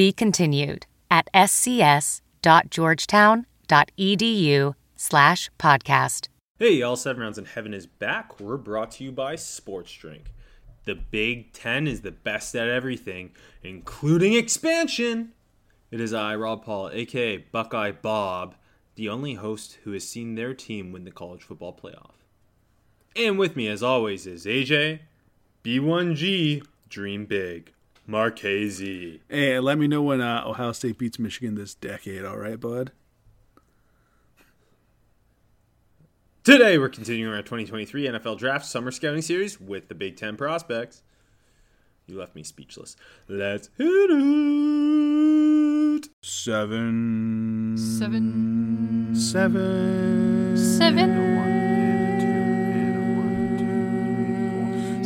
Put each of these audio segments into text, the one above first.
Be continued at scs.georgetown.edu slash podcast. Hey, all seven rounds in heaven is back. We're brought to you by Sports Drink. The Big Ten is the best at everything, including expansion. It is I, Rob Paul, aka Buckeye Bob, the only host who has seen their team win the college football playoff. And with me, as always, is AJ, B1G, Dream Big, Marchese. Hey, let me know when uh, Ohio State beats Michigan this decade, all right, bud? Today, we're continuing our 2023 NFL Draft Summer Scouting Series with the Big Ten prospects. You left me speechless. Let's hit it. Seven. Seven. Seven. Seven.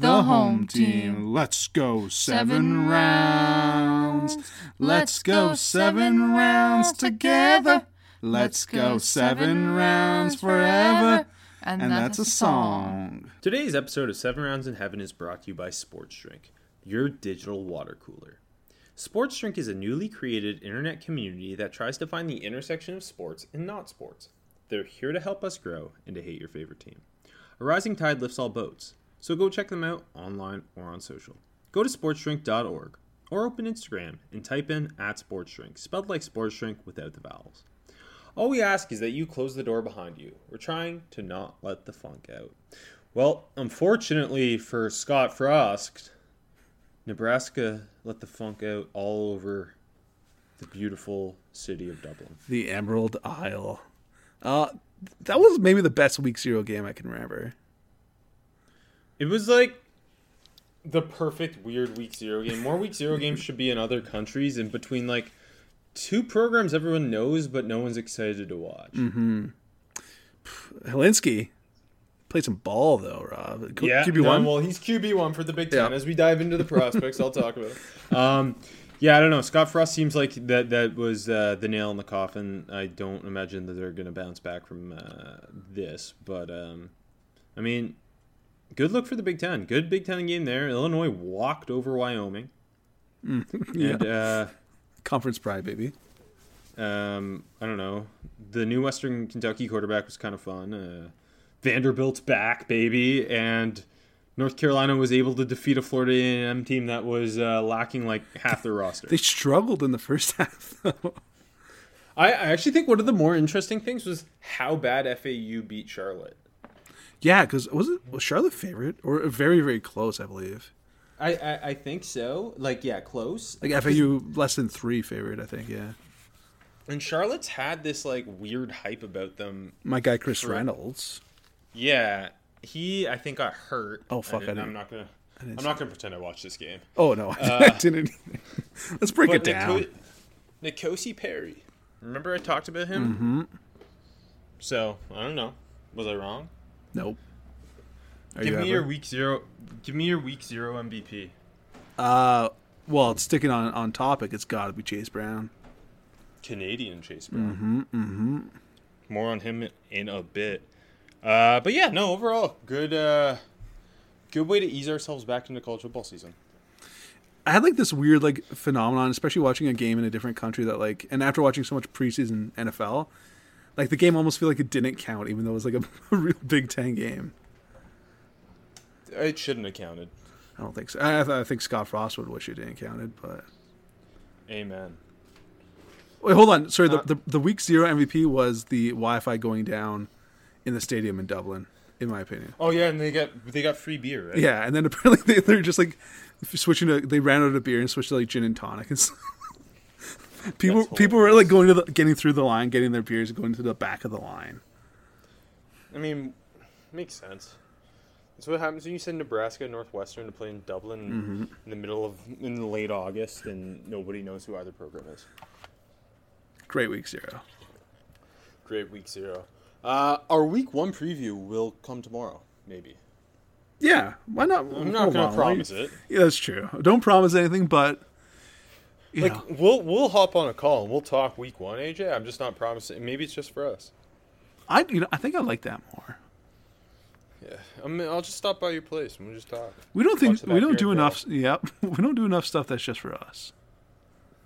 The home team. Let's go seven rounds. Let's go seven rounds together. Let's go seven rounds forever. And that's a song. Today's episode of Seven Rounds in Heaven is brought to you by Sports Drink, your digital water cooler. Sports Drink is a newly created internet community that tries to find the intersection of sports and not sports. They're here to help us grow and to hate your favorite team. A rising tide lifts all boats, so go check them out online or on social. Go to sportsdrink.org or open Instagram and type in at sportsdrink, spelled like sports drink without the vowels. All we ask is that you close the door behind you. We're trying to not let the funk out. Well, unfortunately for Scott Frost, Nebraska let the funk out all over the beautiful city of Dublin. The Emerald Isle. Uh, that was maybe the best week zero game I can remember. It was like the perfect weird week zero game. More week zero games should be in other countries and between like two programs everyone knows but no one's excited to watch. Hilinski played some ball though, Rob. Q- Yeah, QB no, one. well, he's QB one for the Big Ten. Yeah. As we dive into the prospects, I'll talk about. It. Um, yeah, I don't know. Scott Frost seems like that. That was uh, the nail in the coffin. I don't imagine that they're going to bounce back from uh, this, but um, I mean, good look for the Big Ten. Good Big Ten game there. Illinois walked over Wyoming, and uh, Conference pride, baby. um, I don't know. The new Western Kentucky quarterback was kind of fun. Uh, Vanderbilt's back, baby, and North Carolina was able to defeat a Florida A&M team that was uh, lacking like half their roster. They struggled in the first half. though. I, I actually think one of the more interesting things was how bad FAU beat Charlotte. Yeah, because was it was Charlotte favorite or very very close? I believe. I, I, I think so. Like, yeah, close. Like FAU less than three favorite. I think. Yeah. And Charlotte's had this like weird hype about them. My guy Chris Right. Reynolds. Yeah, he I think got hurt. Oh, fuck, I didn't- didn't- I'm not gonna. I'm not gonna pretend I watched this game. Oh no, I didn't. Let's break it down. Niko- N'Kosi Perry. Remember I talked about him? Mm-hmm. So I don't know. Was I wrong? Nope. Are give you me ever? your week zero. Give me your week zero MVP. Uh, well, it's sticking on on topic. It's got to be Chase Brown. Canadian Chase Brown. Mm-hmm. Mm-hmm. More on him in a bit. Uh, but yeah, no. Overall, good. Uh, good way to ease ourselves back into college football season. I had like this weird like phenomenon, especially watching a game in a different country that like, and after watching so much preseason NFL, like the game almost feel like it didn't count, even though it was like a, a real Big Ten game. It shouldn't have counted. I don't think so. I, I think Scott Frost would wish it didn't counted, but Amen. wait, hold on. Sorry, the, the the week zero MVP was the Wi-Fi going down in the stadium in Dublin. in my opinion. Oh yeah, and they got they got free beer, right? Yeah, and then apparently they, they're just like switching to they ran out of beer and switched to like gin and tonic and stuff. People people were like going to the getting through the line, getting their beers, going to the back of the line. I mean, makes sense. That's what happens when you send Nebraska and Northwestern to play in Dublin in the middle of in late August, and nobody knows who either program is. Great week zero. Great week zero. Uh, our week one preview will come tomorrow, maybe. Yeah, why not? I'm not going to promise it. Yeah, that's true. Don't promise anything, but you Like know, we'll we'll hop on a call and we'll talk week one, AJ. I'm just not promising. Maybe it's just for us. I you know I think I like that more. Yeah, I mean, I'll just stop by your place and we'll just talk. We don't think we don't do enough. Yep, we don't do enough stuff that's just for us.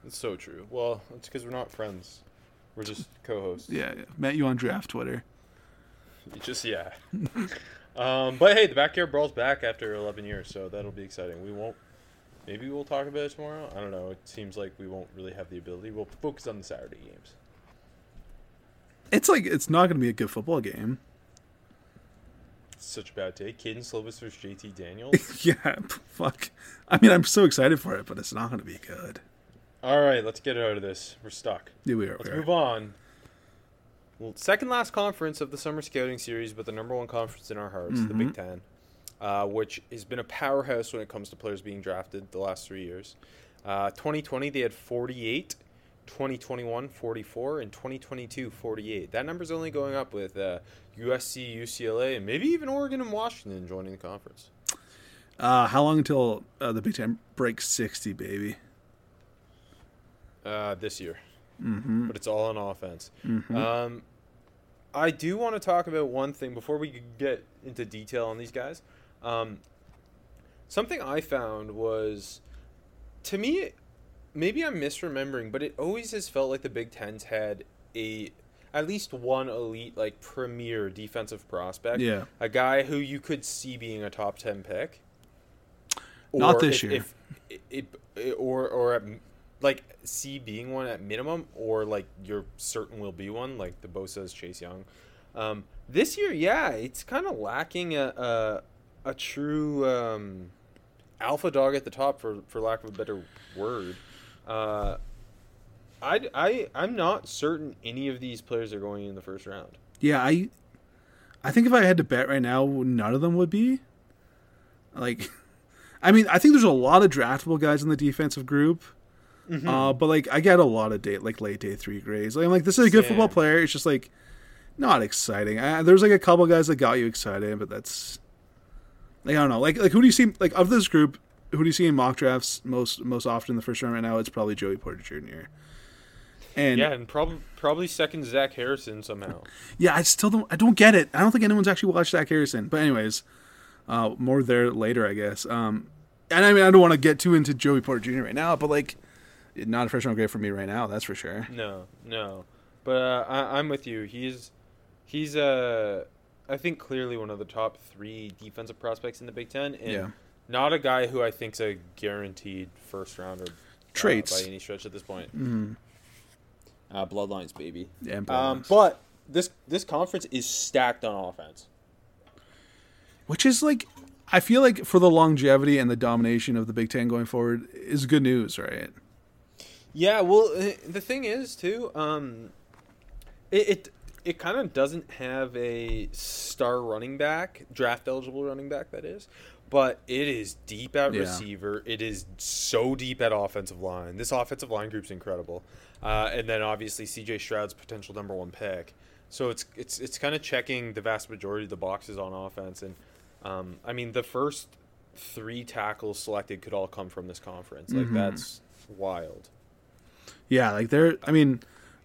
It's so true. Well, it's because we're not friends. We're just co-hosts. Yeah, yeah. met you on draft Twitter. Just yeah. um, but hey, the backyard brawl's back after 11 years, so that'll be exciting. We won't. Maybe we'll talk about it tomorrow. I don't know. It seems like we won't really have the ability. We'll focus on the Saturday games. It's like it's not going to be a good football game. It's such a bad day. Kedon Slovis versus JT Daniels. yeah, fuck. I mean, I'm so excited for it, but it's not going to be good. All right, let's get out of this. We're stuck. Yeah, we are. Let's we are. move on. Well, second last conference of the summer scouting series, but the number one conference in our hearts, the mm-hmm. Big Ten, uh, which has been a powerhouse when it comes to players being drafted the last three years. Uh, 2020, they had 48. 2021, 44. And 2022, 48. That number's only going up with uh, USC, UCLA, and maybe even Oregon and Washington joining the conference. Uh, how long until uh, the Big Ten breaks 60, baby? uh, this year, Mm-hmm. but it's all on offense. Um, I do want to talk about one thing before we get into detail on these guys. Um, something I found was, to me, maybe I'm misremembering, but it always has felt like the Big Ten's had a at least one elite, like premier defensive prospect. Yeah. a guy who you could see being a top ten pick. Not Or this if- year. If, it, or or at, like C being one at minimum, or like you're certain will be one, like the Bosa's Chase Young. Um, this year, yeah, it's kind of lacking a, a a true um, alpha dog at the top, for for lack of a better word. Uh, I I I'm not certain any of these players are going in the first round. Yeah, I, I think if I had to bet right now, none of them would be. Like, I mean, I think there's a lot of draftable guys in the defensive group. Uh, but like, I get a lot of day like late day three grades. Like, I'm like, this is a good football player. It's just like not exciting. I, there's like a couple guys that got you excited, but that's like I don't know. Like, like who do you see like of this group? Who do you see in mock drafts most most often in the first round right now? It's probably Joey Porter Jr. And yeah, and probably probably second Zach Harrison somehow. Yeah, I still don't. I don't get it. I don't think anyone's actually watched Zach Harrison. But anyways, uh, more there later, I guess. Um, and I mean, I don't want to get too into Joey Porter Jr. right now, but like, not a first round grade for me right now. That's for sure. No, no. But uh, I, I'm with you. He's he's uh I think clearly one of the top three defensive prospects in the Big Ten, and Yeah. not a guy who I think's a guaranteed first rounder. uh, by any stretch at this point. Mm-hmm. Uh, bloodlines, baby. Yeah, and Um, but this this conference is stacked on offense. Which is like, I feel like for the longevity and the domination of the Big Ten going forward is good news, right? Yeah, well, uh, the thing is too, um, it it, it kind of doesn't have a star running back, draft eligible running back that is, but it is deep at Yeah. receiver. It is so deep at offensive line. This offensive line group's incredible, uh, and then obviously C.J. Stroud's potential number one pick. So it's it's it's kind of checking the vast majority of the boxes on offense, and um, I mean the first three tackles selected could all come from this conference. Like that's wild. Yeah, like they're. I mean,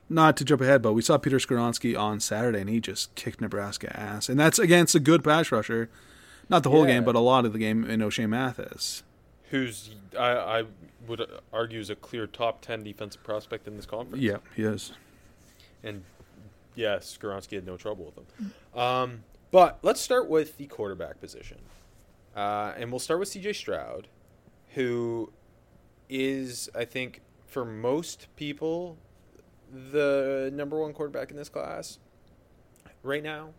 not to jump ahead, but we saw Peter Skoronski on Saturday, and he just kicked Nebraska ass, and that's against a good pass rusher. Not the whole Yeah. game, but a lot of the game in Ochaun Mathis. who's I, I would argue is a clear top ten defensive prospect in this conference. Yeah, he is. and yeah, Skoronski had no trouble with him. Um, but let's start with the quarterback position, uh, and we'll start with C.J. Stroud, who is I think for most people the number one quarterback in this class right now.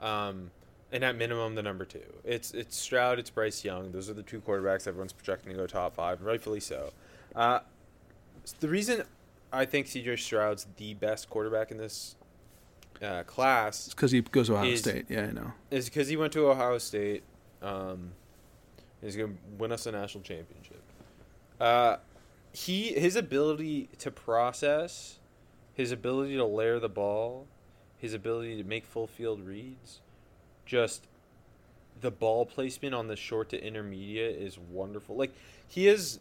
Um, and at minimum the number two. It's it's Stroud, it's Bryce Young. Those are the two quarterbacks everyone's projecting to go top five, rightfully so. Uh, the reason I think CJ Stroud's the best quarterback in this uh, class It's because he goes to Ohio Is- State. Yeah, I know. is because he went to Ohio State. Um, he's going to win us a national championship. Uh, he his ability to process, his ability to layer the ball, his ability to make full field reads, just the ball placement on the short to intermediate is wonderful. Like he is,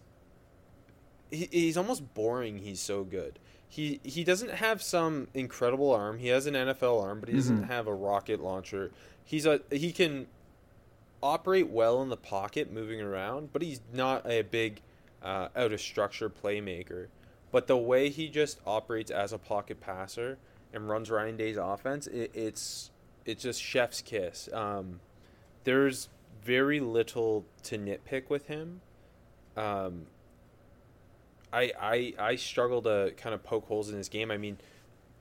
he, he's almost boring. He's so good. He he doesn't have some incredible arm. He has an NFL arm, but he doesn't Mhm. have a rocket launcher. He's a he can operate well in the pocket, moving around, but he's not a big uh, out of structure playmaker. But the way he just operates as a pocket passer and runs Ryan Day's offense, it, it's it's just chef's kiss. Um, there's very little to nitpick with him. Um, I, I I struggle to kind of poke holes in his game. I mean,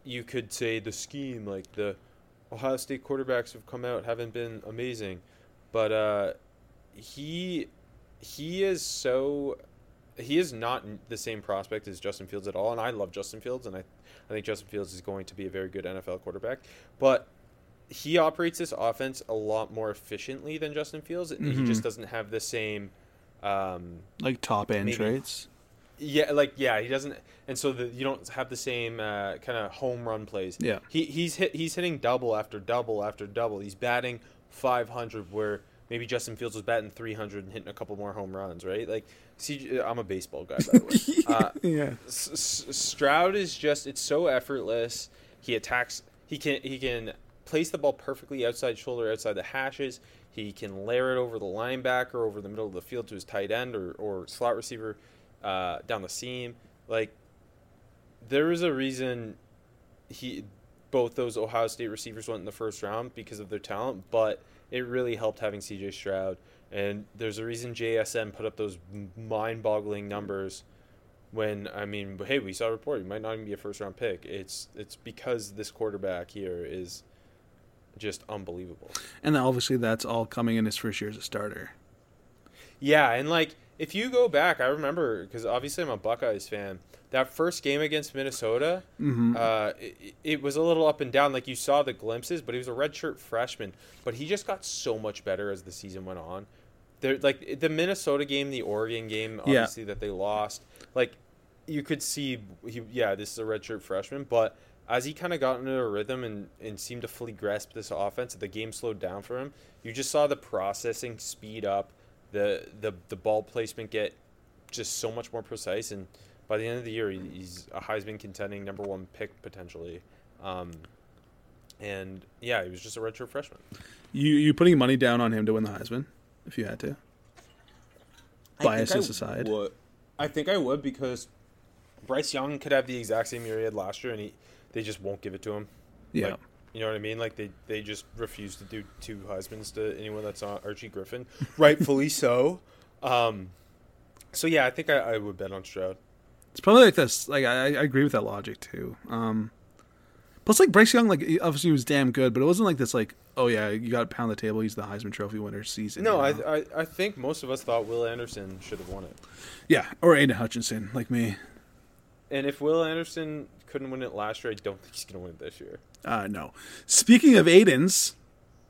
you could say the scheme, like the Ohio State quarterbacks have come out, haven't been amazing, but uh, he he is so he is not the same prospect as Justin Fields at all. And I love Justin Fields, and I I think Justin Fields is going to be a very good NFL quarterback, but he operates this offense a lot more efficiently than Justin Fields. He Mhm. just doesn't have the same. Um, Like top end Maybe. traits. yeah, like yeah, he doesn't, and so the, you don't have the same uh, kind of home run plays. Yeah. he he's hit he's hitting double after double after double. He's batting 500 where maybe Justin Fields was batting 300 and hitting a couple more home runs, right? Like, see, I'm a baseball guy by the way. uh, yeah. S- S- Stroud is just it's so effortless. He attacks. He can he can place the ball perfectly outside shoulder, outside the hashes. He can layer it over the linebacker, over the middle of the field to his tight end or, or slot receiver uh, down the seam. Like there is a reason he both those Ohio State receivers went in the first round because of their talent, but it really helped having CJ Stroud. And there's a reason JSN put up those mind-boggling numbers when I mean, hey, we saw a report. He might not even be a first round pick. It's it's because this quarterback here is just unbelievable. And obviously that's all coming in his first year as a starter. Yeah, and like if you go back, I remember because obviously I'm a Buckeyes fan. That first game against Minnesota, Mm-hmm. uh, it, it was a little up and down. Like you saw the glimpses, but he was a redshirt freshman. But he just got so much better as the season went on. There, like the Minnesota game, the Oregon game, Yeah. obviously that they lost. Like you could see, he, yeah, this is a redshirt freshman, but as he kind of got into a rhythm and, and seemed to fully grasp this offense, the game slowed down for him. You just saw the processing speed up, the the the ball placement get just so much more precise, and by the end of the year, he's a Heisman contending number one pick potentially. Um, and yeah, he was just a redshirt freshman. You you putting money down on him to win the Heisman if you had to? Biases I aside. would- I think I would because Bryce Young could have the exact same year he had last year, and he they just won't give it to him. Yeah. Like, you know what I mean? Like they they just refuse to do two Heisman's to anyone that's not Archie Griffin, rightfully so. Um, so yeah, I think I, I would bet on Stroud. It's probably like this. Like I, I agree with that logic too. Um, plus, like Bryce Young, like obviously he was damn good, but it wasn't like this. Like, oh yeah, you got to pound the table. He's the Heisman Trophy winner season. No, you know? I, I I think most of us thought Will Anderson should have won it, yeah, or Aidan Hutchinson, like me. and if Will Anderson couldn't win it last year, I don't think he's gonna win it this year. Uh, no. Speaking of Aidan's,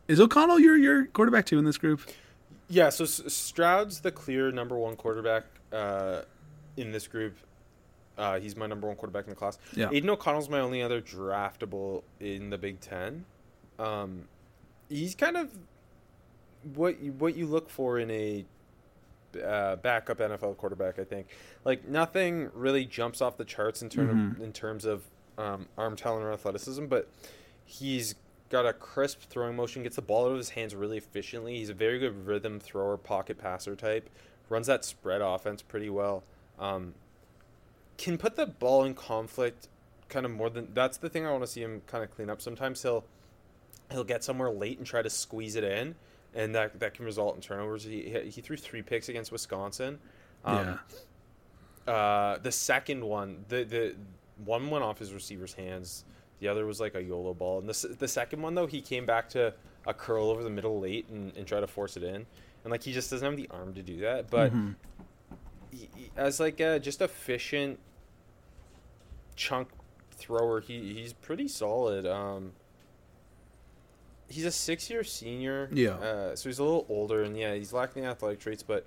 is O'Connell your your quarterback too in this group? Yeah, so Stroud's the clear number one quarterback uh, in this group. Uh, he's my number one quarterback in the class. Yeah. Aidan O'Connell's my only other draftable in the Big Ten. Um, he's kind of what you, what you look for in a uh, backup NFL quarterback. I think like nothing really jumps off the charts in term Mhm. in terms of um, arm talent or athleticism, but he's got a crisp throwing motion, gets the ball out of his hands really efficiently. He's a very good rhythm thrower, pocket passer type. Runs that spread offense pretty well. Um, can put the ball in conflict kind of more than that's the thing I want to see him kind of clean up. Sometimes he'll he'll get somewhere late and try to squeeze it in, and that that can result in turnovers. He he threw three picks against Wisconsin. Um, uh, the second one, the the one went off his receiver's hands. The other was like a YOLO ball, and the the second one though, he came back to a curl over the middle late and, and try to force it in, and like he just doesn't have the arm to do that. But Mhm. he, he- as like a just efficient chunk thrower, he he's pretty solid. Um, he's a six year senior. Yeah. Uh, so he's a little older, and yeah, he's lacking athletic traits, but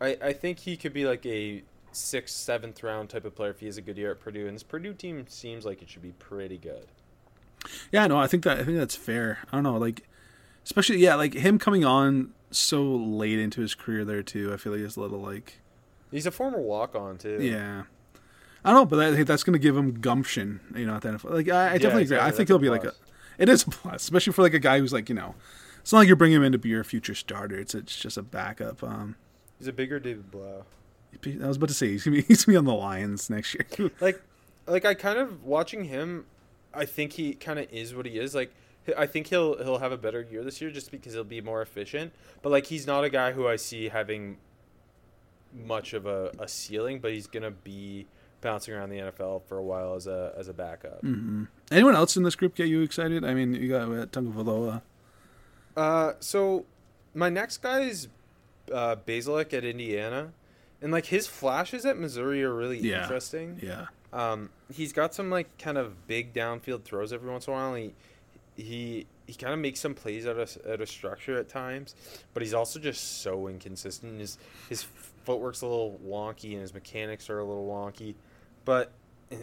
I I think he could be like a sixth, seventh round type of player if he has a good year at Purdue. And this Purdue team seems like it should be pretty good. Yeah, no, I think that I think that's fair. I don't know, like especially yeah, like him coming on so late into his career there too. I feel like it's a little like He's a former walk on too. yeah. I don't know, but I think that's going to give him gumption, you know, at the NFL. Like, I, I definitely agree. exactly. I think he'll be like a. It is a plus, especially for like a guy who's like, you know, it's not like you're bringing him in to be your future starter. It's it's just a backup. Um, He's a bigger David Blough. I was about to say he's gonna be, he's gonna be on the Lions next year. like like I kind of watching him I think he kind of is what he is like I think he'll he'll have a better year this year just because he'll be more efficient but like he's not a guy who I see having much of a, a ceiling but he's gonna be bouncing around the NFL for a while as a as a backup hmm Anyone else in this group get you excited? I mean, you got uh, Tagovailoa. uh so my next guy is uh Bazelak at Indiana and like his flashes at Missouri are really Yeah. interesting Yeah, Um, he's got some like kind of big downfield throws every once in a while. He he he kind of makes some plays out of out of structure at times, but he's also just so inconsistent. His his footwork's a little wonky and his mechanics are a little wonky, but. uh,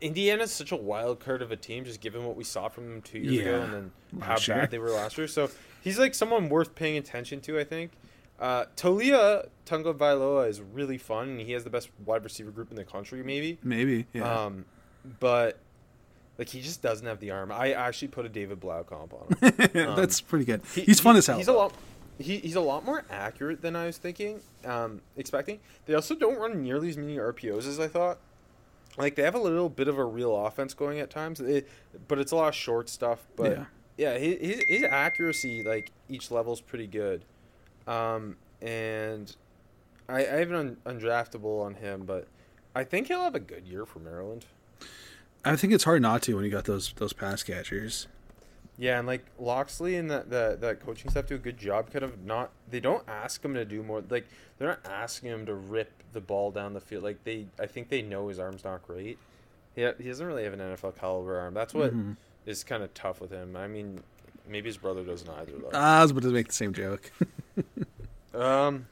Indiana's such a wild card of a team, just given what we saw from them two years ago Yeah, and then how year. bad they were last year. So he's like someone worth paying attention to, I think. Uh, Tolia Tunga Vailoa is really fun, and he has the best wide receiver group in the country, maybe. maybe. Yeah, Um, but like he just doesn't have the arm. I actually put a David Blau comp on him. um, that's pretty good. He- he's fun he- as hell. He's a lot. He, he's a lot more accurate than I was thinking, um, expecting. They also don't run nearly as many RPOs as I thought. Like they have a little bit of a real offense going at times, it, but it's a lot of short stuff. But Yeah. yeah, his, his accuracy like each level is pretty good, um, and I, I have an un, undraftable on him, but I think he'll have a good year for Maryland. I think it's hard not to when you got those those pass catchers. Yeah, and like Locksley and that that that coaching staff do a good job. Kind of not they don't ask him to do more. Like they're not asking him to rip the ball down the field. Like they, I think they know his arm's not great. Yeah, he doesn't really have an NFL caliber arm. That's what is Mhm. kind of tough with him. I mean, maybe his brother doesn't either though. I was about to make the same joke. Um,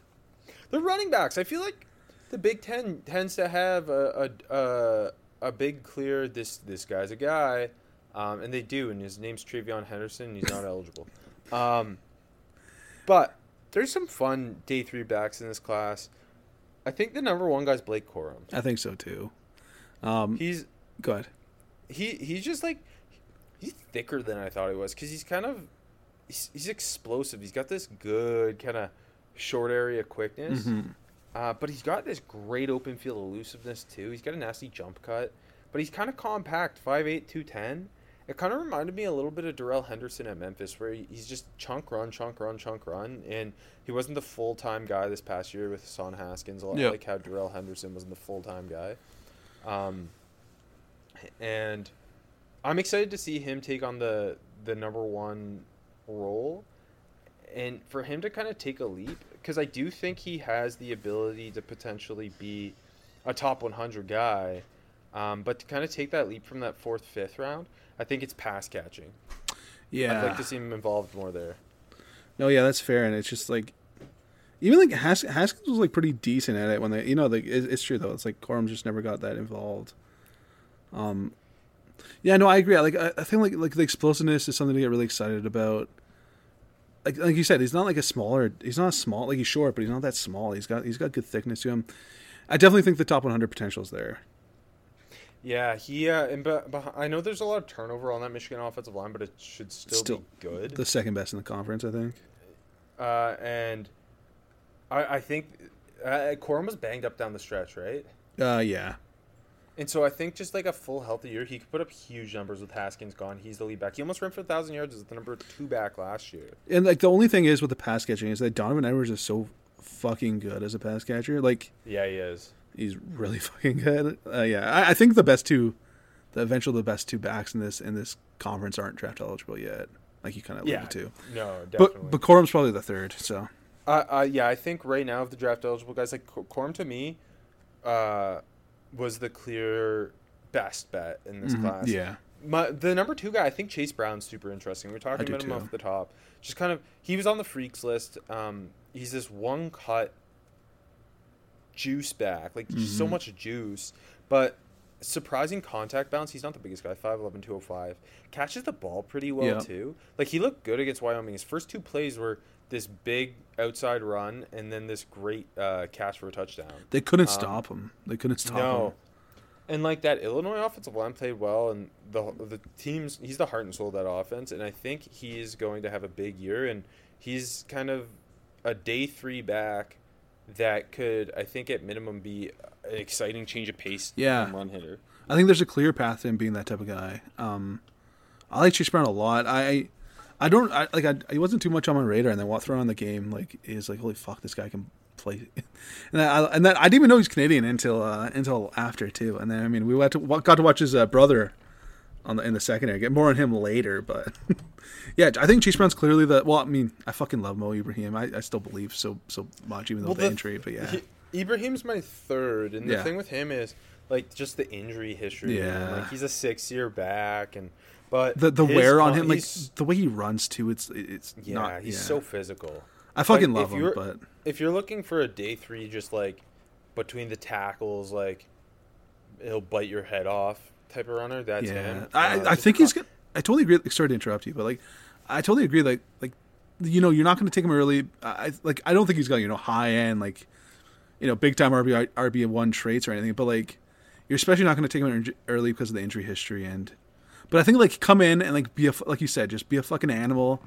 the running backs. I feel like the Big Ten tends to have a a, a, a big clear. This this guy's a guy, um, and they do. And his name's TreVeyon Henderson. And he's not eligible. Um, but there's some fun day three backs in this class. I think the number one guy's Blake Corum. I think so too. Um, He's good. he he's just like he's thicker than I thought he was because he's kind of he's, he's explosive. He's got this good kind of short area quickness, Mhm. uh, but he's got this great open field elusiveness too. He's got a nasty jump cut, but he's kind of compact, 5'8", 210. It kind of reminded me a little bit of Darrell Henderson at Memphis, where he's just chunk run, chunk run, chunk run, and he wasn't the full time guy this past year with Son Haskins, a lot Yep. like how Darrell Henderson wasn't the full time guy. Um, and I'm excited to see him take on the the number one role, and for him to kind of take a leap because I do think he has the ability to potentially be a top 100 guy, um, but to kind of take that leap from that fourth, fifth round, I think it's pass catching. Yeah. I'd like to see him involved more there. No, yeah, that's fair, and it's just like even like Has- Haskins was like pretty decent at it when they, you know, like it, it's true though. It's like Corum just never got that involved. Um, yeah, no, I agree. Like I, I think like like the explosiveness is something to get really excited about. Like like you said, he's not like a smaller. He's not small. Like he's short, but he's not that small. He's got he's got good thickness to him. I definitely think the top 100 potential is there. Yeah, he uh, and but, but I know there's a lot of turnover on that Michigan offensive line, but it should still, Still be good. The second best in the conference, I think. Uh, and I, I think uh, Corum was banged up down the stretch, right? Uh, yeah. And so I think just like a full healthy year, he could put up huge numbers with Haskins gone. He's the lead back. He almost ran for a thousand yards as the number two back last year. And like the only thing is with the pass catching is that Donovan Edwards is so fucking good as a pass catcher. Like Yeah, he is. He's really fucking good. Uh, yeah, I, I think the best two, the eventual the best two backs in this in this conference aren't draft eligible yet. like you kind of Yeah, alluded to. no, definitely. But but Corum's probably the third. So Uh, uh, yeah, I think right now of the draft eligible guys, like Cor- Corum to me, uh, was the clear best bet in this class. Mm-hmm. yeah, My, the number two guy, I think Chase Brown's super interesting. We are talking do about him too. off the top. Just kind of, he was on the freaks list. Um, he's this one cut juice back, like Mm-hmm. so much juice, but surprising contact bounce. He's not the biggest guy, 5'11", 205. Catches the ball pretty well Yeah. too. Like he looked good against Wyoming. His first two plays were this big outside run and then this great uh, catch for a touchdown. they couldn't stop him. They couldn't stop Um, No. him. And like that Illinois offensive line played well, and the the teams he's the heart and soul of that offense, and I think he's going to have a big year, and he's kind of a day three back that could I think at minimum be an exciting change of pace Yeah. run hitter. I think there's a clear path to him being that type of guy. Um, I like Chase Brown a lot. I, I don't I, like. I, he wasn't too much on my radar, and then what thrown on the game like is like, holy fuck, this guy can play. and I, and then I didn't even know he's Canadian until uh, until after too. And then I mean, we went to got to watch his uh, brother on the in the secondary. Get more on him later, but yeah, I think Chase Brown's clearly the. Well, I mean, I fucking love Mo Ibrahim. I, I still believe so so much, even though Well, the, the- injury. But yeah, He, Ibrahim's my third, and the Yeah. thing with him is like just the injury history. man. Yeah. like he's a six year back, and but the the wear on him, like the way he runs too. It's it's yeah, not. he's yeah. so physical. I fucking like, love him, but if you're looking for a day three, just like between the tackles, like he'll bite your head off type of runner. That's yeah, him. I, Uh, I think he's gonna. I totally agree. Sorry to interrupt you, but like, I totally agree. Like, like, you know, you're not going to take him early. I I- like. I don't think he's got you know high end like, you know, big time RB RB one traits or anything. But like, you're especially not going to take him early because of the injury history and. But I think like come in and like be a like you said, just be a fucking animal.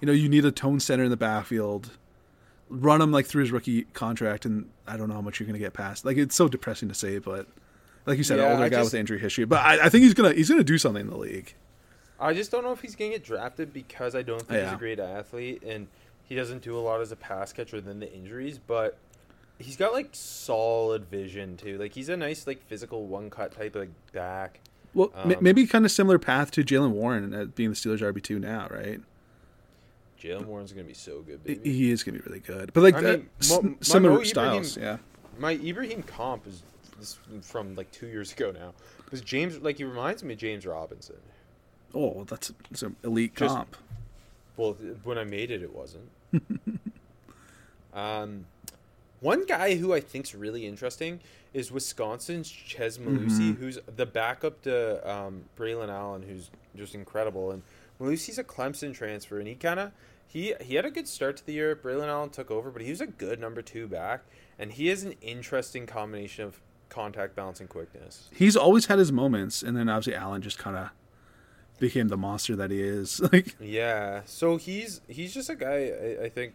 You know, you need a tone center in the backfield. Run him like through his rookie contract, and I don't know how much you're going to get past. Like it's so depressing to say, but like you said, Yeah, older I guy just- with injury history. But I, I think he's gonna he's gonna do something in the league. I just don't know if he's gonna get drafted because I don't think he's a great athlete and he doesn't do a lot as a pass catcher than the injuries, but he's got like solid vision too. Like he's a nice like physical one cut type like back. Well, Um, maybe kind of similar path to Jaylen Warren at being the Steelers RB two now, right? Jaylen Warren's gonna be so good, He- baby. He is gonna be really good, but like I mean, s- Mo- my similar Mo styles, Ibrahim- yeah. My Ibrahim comp is, is from like two years ago now. Because James, like, he reminds me of James Robinson. Oh, that's that's an elite Just- comp. Well, when I made it, it wasn't. um, one guy who I think's really interesting is Wisconsin's Chez Mellusi, who's the backup to um, Braelon Allen, who's just incredible. And Mellusi's a Clemson transfer, and he kind of he he had a good start to the year. Braelon Allen took over, but he was a good number two back, and he is an interesting combination of contact balance and quickness. He's always had his moments, and then obviously Allen just kind of became the monster that he is. Like, Yeah, so he's he's just a guy. I, I think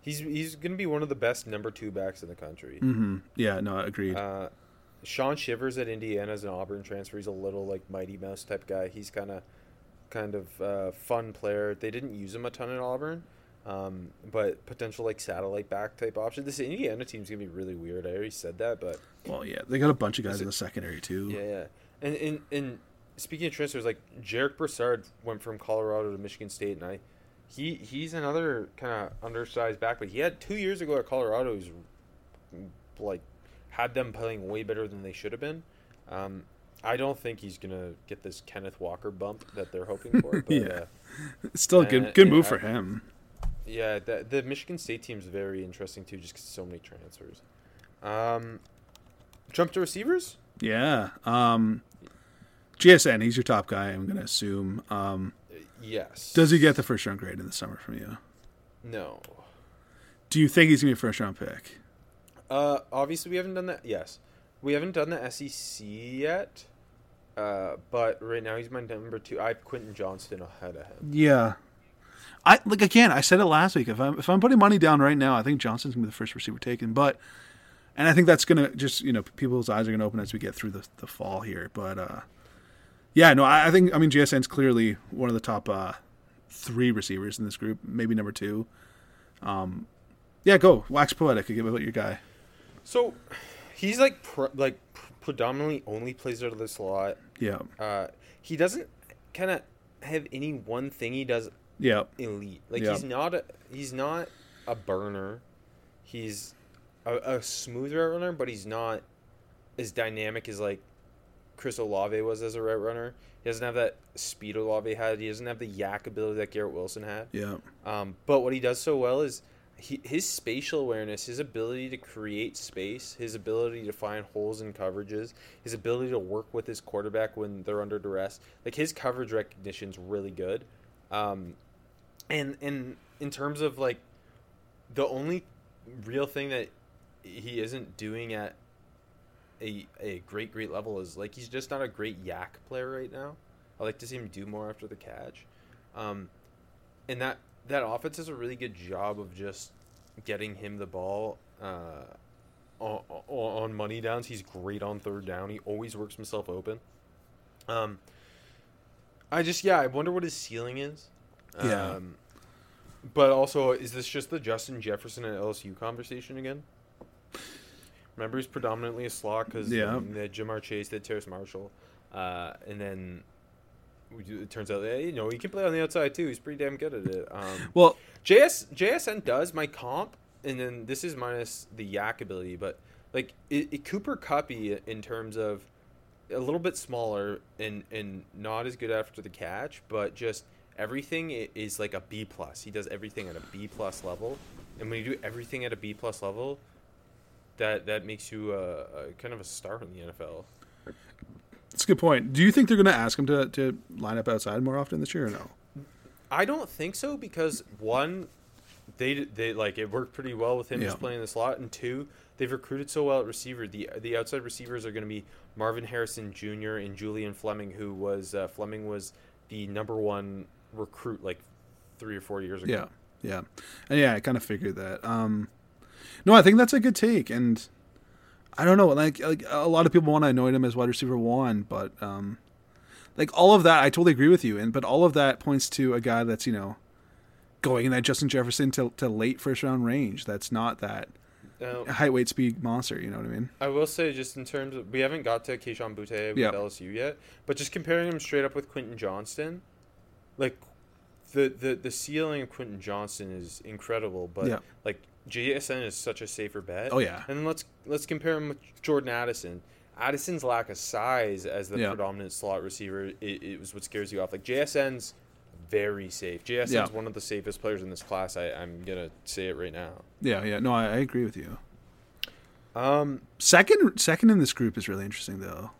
he's he's gonna be one of the best number two backs in the country. hmm yeah, no, agreed. Uh, Shaun Shivers at Indiana is an Auburn transfer. He's a little like Mighty Mouse type guy. He's kind of kind of uh, fun player. They didn't use him a ton at Auburn, um, but potential like satellite back type option. This Indiana team's gonna be really weird. I already said that, but well, yeah, they got a bunch of guys in the secondary too. yeah, yeah. And and and speaking of transfers, like Jarek Broussard went from Colorado to Michigan State, and I, he he's another kind of undersized back, but he had two years ago at Colorado. He's like had them playing way better than they should have been. Um, I don't think he's gonna get this Kenneth Walker bump that they're hoping for. But, Yeah. uh, still a good good move I- for him. Yeah, the, the Michigan State team's very interesting too, just 'cause so many transfers. Um, jump to receivers. Yeah. Um, JSN, he's your top guy. I'm gonna assume. Um, Yes. does he get the first round grade in the summer from you? No. Do you think he's gonna be a first round pick? Uh, obviously we haven't done that. Yes, we haven't done the SEC yet. Uh, but right now he's my number two. I have Quentin Johnston ahead of him. Yeah. I like again. I said it last week. If I'm if I'm putting money down right now, I think Johnston's gonna be the first receiver taken. But and I think that's gonna just you know people's eyes are gonna open as we get through the the fall here. But uh, yeah, no, I, I think I mean JSN's clearly one of the top uh, three receivers in this group, maybe number two. Um, yeah, go wax poetic. Give it your guy. So he's like pr- like pr- predominantly only plays out of the slot. Yeah, Uh, he doesn't kind of have any one thing he does Yeah. elite. Like Yeah. he's not a he's not a burner. He's a, a smooth route runner, but he's not as dynamic as like Chris Olave was as a route runner. He doesn't have that speed Olave had. He doesn't have the yak ability that Garrett Wilson had. Yeah. Um, but what he does so well is he, his spatial awareness, his ability to create space, his ability to find holes in coverages, his ability to work with his quarterback when they're under duress. Like his coverage recognition is really good. Um, and and in terms of like the only real thing that he isn't doing at a a great great level is like he's just not a great yak player right now. I like to see him do more after the catch. Um, and that that offense does a really good job of just getting him the ball uh, on, on money downs. He's great on third down. He always works himself open. Um, I just yeah, I wonder what his ceiling is. Yeah. Um, but also, is this just the Justin Jefferson and LSU conversation again? Remember, he's predominantly a slot because Yeah. they had Ja'Marr Chase, they had Terrace Marshall, uh, and then we do- it turns out that you know he can play on the outside too. He's pretty damn good at it. Um, Well, JS JSN does my comp, and then this is minus the yak ability, but like it, it Cooper Cuppy in terms of a little bit smaller and and not as good after the catch, but just everything is like a B plus. He does everything at a B plus level, and when you do everything at a B plus level, that that makes you a, a kind of a star in the NFL. that's a good point. Do you think they're going to ask him to, to line up outside more often this year or no? I don't think so because one, they they like it worked pretty well with him Yeah. just playing the slot, and two, they've recruited so well at receiver. The the outside receivers are going to be Marvin Harrison Jr. and Julian Fleming, who was uh, Fleming was the number one recruit like three or four years ago. Yeah, yeah, and yeah. I kind of figured that. Um, no, I think that's a good take, and I don't know. Like, like a lot of people want to anoint him as wide receiver one, but um, like all of that, I totally agree with you. And but all of that points to a guy that's you know going in that Justin Jefferson to to late first round range. That's not that Now, height, weight, speed monster. You know what I mean? I will say, just in terms of, we haven't got to Kayshon Boutte with Yeah. LSU yet, but just comparing him straight up with Quentin Johnston, like the the the ceiling of Quentin Johnston is incredible, but Yeah. like JSN is such a safer bet. Oh, yeah. and then let's let's compare him with Jordan Addison. Addison's lack of size as the Yeah. predominant slot receiver, it, it was what scares you off. Like JSN's very safe. JSN's Yeah. one of the safest players in this class. I, I'm gonna say it right now. Yeah, yeah. No, I, I agree with you. Um, Second, second in this group is really interesting though.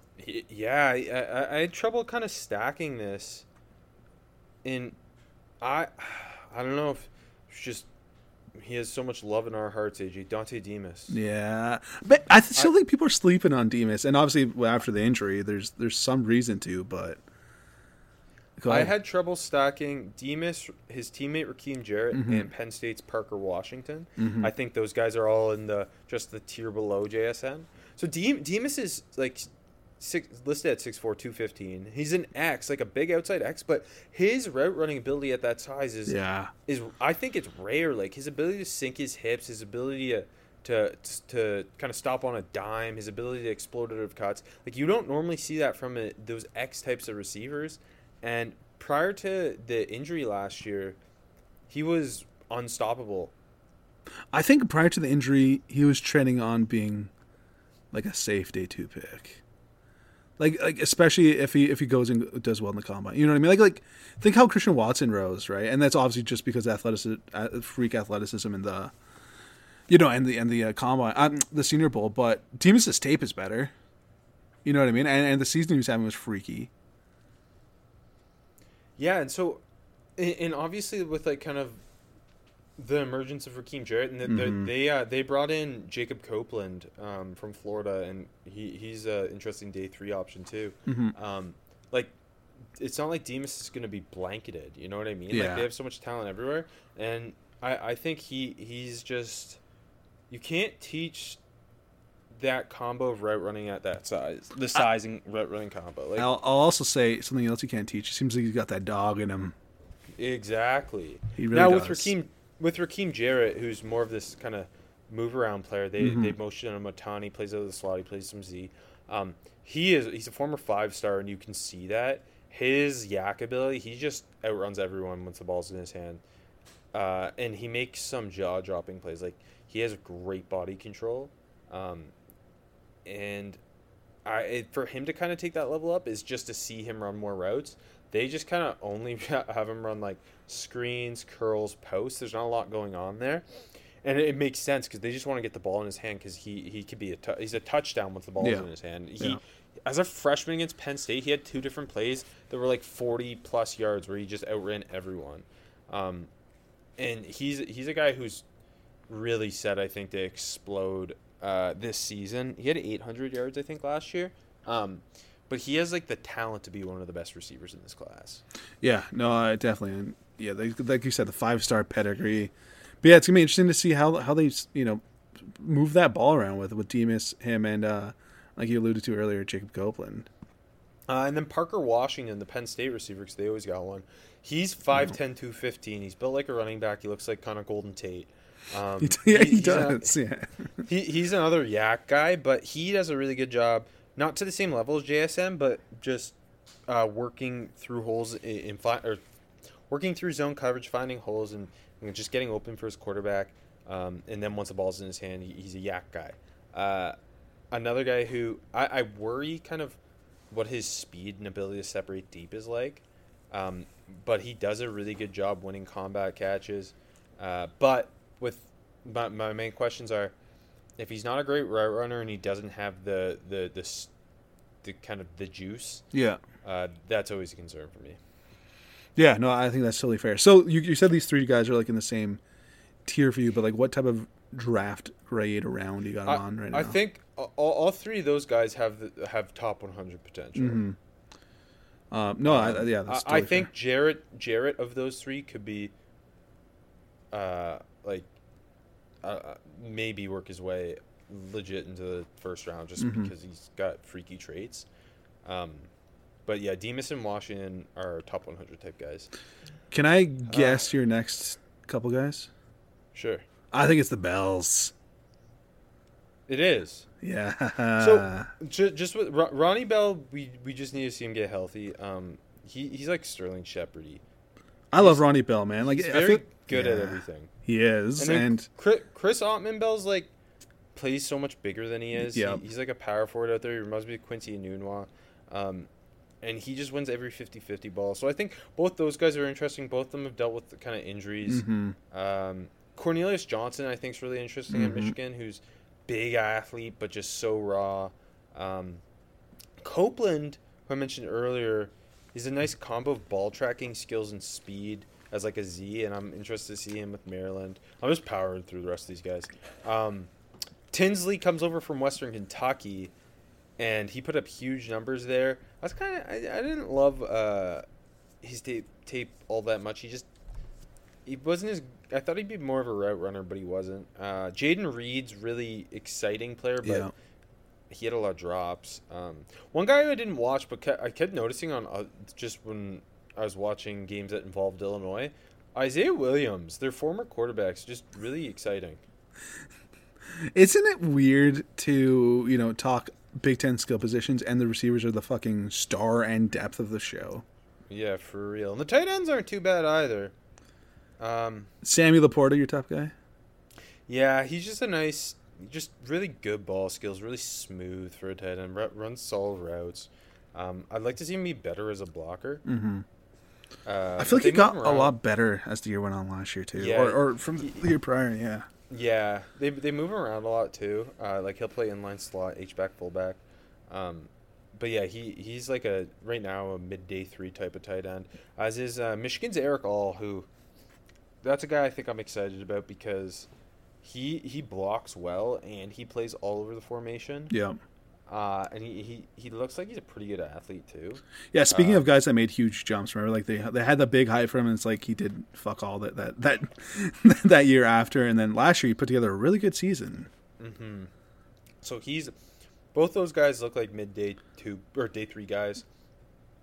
Yeah, I, I, I had trouble kind of stacking this. In, I, I don't know if it's just he has so much love in our hearts. AJ Dontay Demus. Yeah, but I still think people are sleeping on Demus, and obviously after the injury, there's there's some reason to, but I had trouble stacking Demus, his teammate Rakim Jarrett, Mm-hmm. and Penn State's Parker Washington. I think those guys are all in the just the tier below JSN. So Dem- Demas is like six, listed at 6'4", 215. He's an X, like a big outside X, but his route running ability at that size is yeah, is I think it's rare. Like his ability to sink his hips, his ability to to to kind of stop on a dime, his ability to explode out of cuts. Like you don't normally see that from a, those X types of receivers. And prior to the injury last year, he was unstoppable. I think prior to the injury, he was trending on being like a safe day two pick. Like, like especially if he if he goes and does well in the combine, you know what I mean? Like, like think how Christian Watson rose, right? And that's obviously just because athleticism, freak athleticism, and the, you know, and the and the uh, combine, um, the Senior Bowl. But Demus's tape is better. You know what I mean? And and the season he was having was freaky. Yeah, and so, and obviously with like kind of the emergence of Rakim Jarrett, and the, Mm-hmm. the, they uh, they brought in Jacob Copeland um, from Florida, and he he's an interesting day three option too. Mm-hmm. Um, like, it's not like Demus is going to be blanketed. You know what I mean? Yeah. Like they have so much talent everywhere, and I I think he he's just you can't teach that combo of route running at that size, the sizing route running combo. Like I'll, I'll also say something else you can't teach. It seems like he's got that dog in him. Exactly. He really now with does. Rakim with Rakim Jarrett, who's more of this kind of move around player, they Mm-hmm. they motion him a ton. He plays out of the slot. He plays some Z. Um, he is he's a former five star, and you can see that. his yak ability, he just outruns everyone once the ball's in his hand. Uh, and he makes some jaw dropping plays. Like he has great body control. Um, and I it, for him to kind of take that level up is just to see him run more routes. They just kind of only have him run like screens, curls, posts. There's not a lot going on there, and it, it makes sense because they just want to get the ball in his hand because he he could be a he's a touchdown once the ball Yeah. in his hand. He Yeah. as a freshman against Penn State, he had two different plays that were like 40 plus yards where he just outran everyone. Um, and he's he's a guy who's really set, I think, to explode uh, this season. He had 800 yards, I think, last year. Um, but he has like the talent to be one of the best receivers in this class. Yeah, no, I definitely. Yeah, they, like you said, the five star pedigree. But yeah, it's gonna be interesting to see how how they you know move that ball around with with Demus, him, and uh, like you alluded to earlier, Jacob Copeland. Uh, and then Parker Washington, the Penn State receiver, because they always got one. He's 5'10", 215. He's built like a running back. He looks like kind of Golden Tate. Um, yeah, he, he's a- does. yeah, he, he's another yak guy, but he does a really good job, not to the same level as JSN, but just uh, working through holes in, in fi- or working through zone coverage, finding holes, and, and just getting open for his quarterback. Um, and then once the ball's in his hand, he, he's a yak guy. Uh, another guy who I, I worry kind of what his speed and ability to separate deep is like. Um, but he does a really good job winning combat catches. Uh, but with my, my main questions are if he's not a great route runner and he doesn't have the the the, the kind of the juice, yeah, uh, that's always a concern for me. Yeah. No, I think that's totally fair. So you you said these three guys are like in the same tier for you, but like what type of draft grade around you got I, on right now? I think all, all three of those guys have the, have top 100 potential. Mhm. Um, no, I, I- yeah, that's I think fair. Jarrett Jarrett of those three could be, uh, like, uh, uh, maybe work his way legit into the first round just Mhm. because he's got freaky traits. Um, but yeah, Demus and Washington are top 100 type guys. Can I guess your next couple guys? Sure, I think it's the Bells. it is. Yeah. So ju- just with Ro- Ronnie Bell, we we just need to see him get healthy. Um, he he's like Sterling Shepherdy. I love Ronnie Bell, man. Like He's I very good at everything. He is, And, and, Chris, Chris Autman-Bell's like plays so much bigger than he is. He- he's like a power forward out there. He reminds me of Quincy Enunwa. Um, and he just wins every 50-50 ball. So I think both those guys are interesting. Both of them have dealt with the kind of injuries. Mhm. Um, Cornelius Johnson, I think, is really interesting at Mhm. Michigan, who's big athlete but just so raw. Um, Copeland, who I mentioned earlier, is a nice combo of ball tracking skills and speed as like a Z, and I'm interested to see him with Maryland. I'm just powering through the rest of these guys. Um, Tinsley comes over from Western Kentucky, and he put up huge numbers there. I was kind of I, I didn't love uh, his tape tape all that much. He just he wasn't as I thought he'd be more of a route runner, but he wasn't. Uh, Jayden Reed's really exciting player, but Yeah. he had a lot of drops. Um, one guy who I didn't watch, but ke- I kept noticing on uh, just when I was watching games that involved Illinois, Isaiah Williams, their former quarterbacks, just really exciting. Isn't it weird to you know talk Big Ten skill positions and the receivers are the fucking star and depth of the show? Yeah, for real. And the tight ends aren't too bad either. Um, Sammy LaPorta, your top guy. yeah, he's just a nice, just really good ball skills, really smooth for a tight end. ru- Runs solid routes. Um, I'd like to see him be better as a blocker. Mm-hmm. Uh, I feel like he got a lot better as the year went on last year too, Yeah. or, or from the year prior. Yeah. Yeah, they they move around a lot too. Uh, like he'll play inline slot, H back, fullback. Um, but yeah, he he's like a right now a mid day three type of tight end. As is uh, Michigan's Erick All, who that's a guy I think I'm excited about because he he blocks well and he plays all over the formation. Yeah. Uh, and he, he he looks like he's a pretty good athlete too. Yeah, speaking Uh, of guys that made huge jumps, remember, like they they had the big hype for him, and it's like he did fuck all that that that that year after, and then last year he put together a really good season. Mm-hmm. So he's both those guys look like mid day two or day three guys.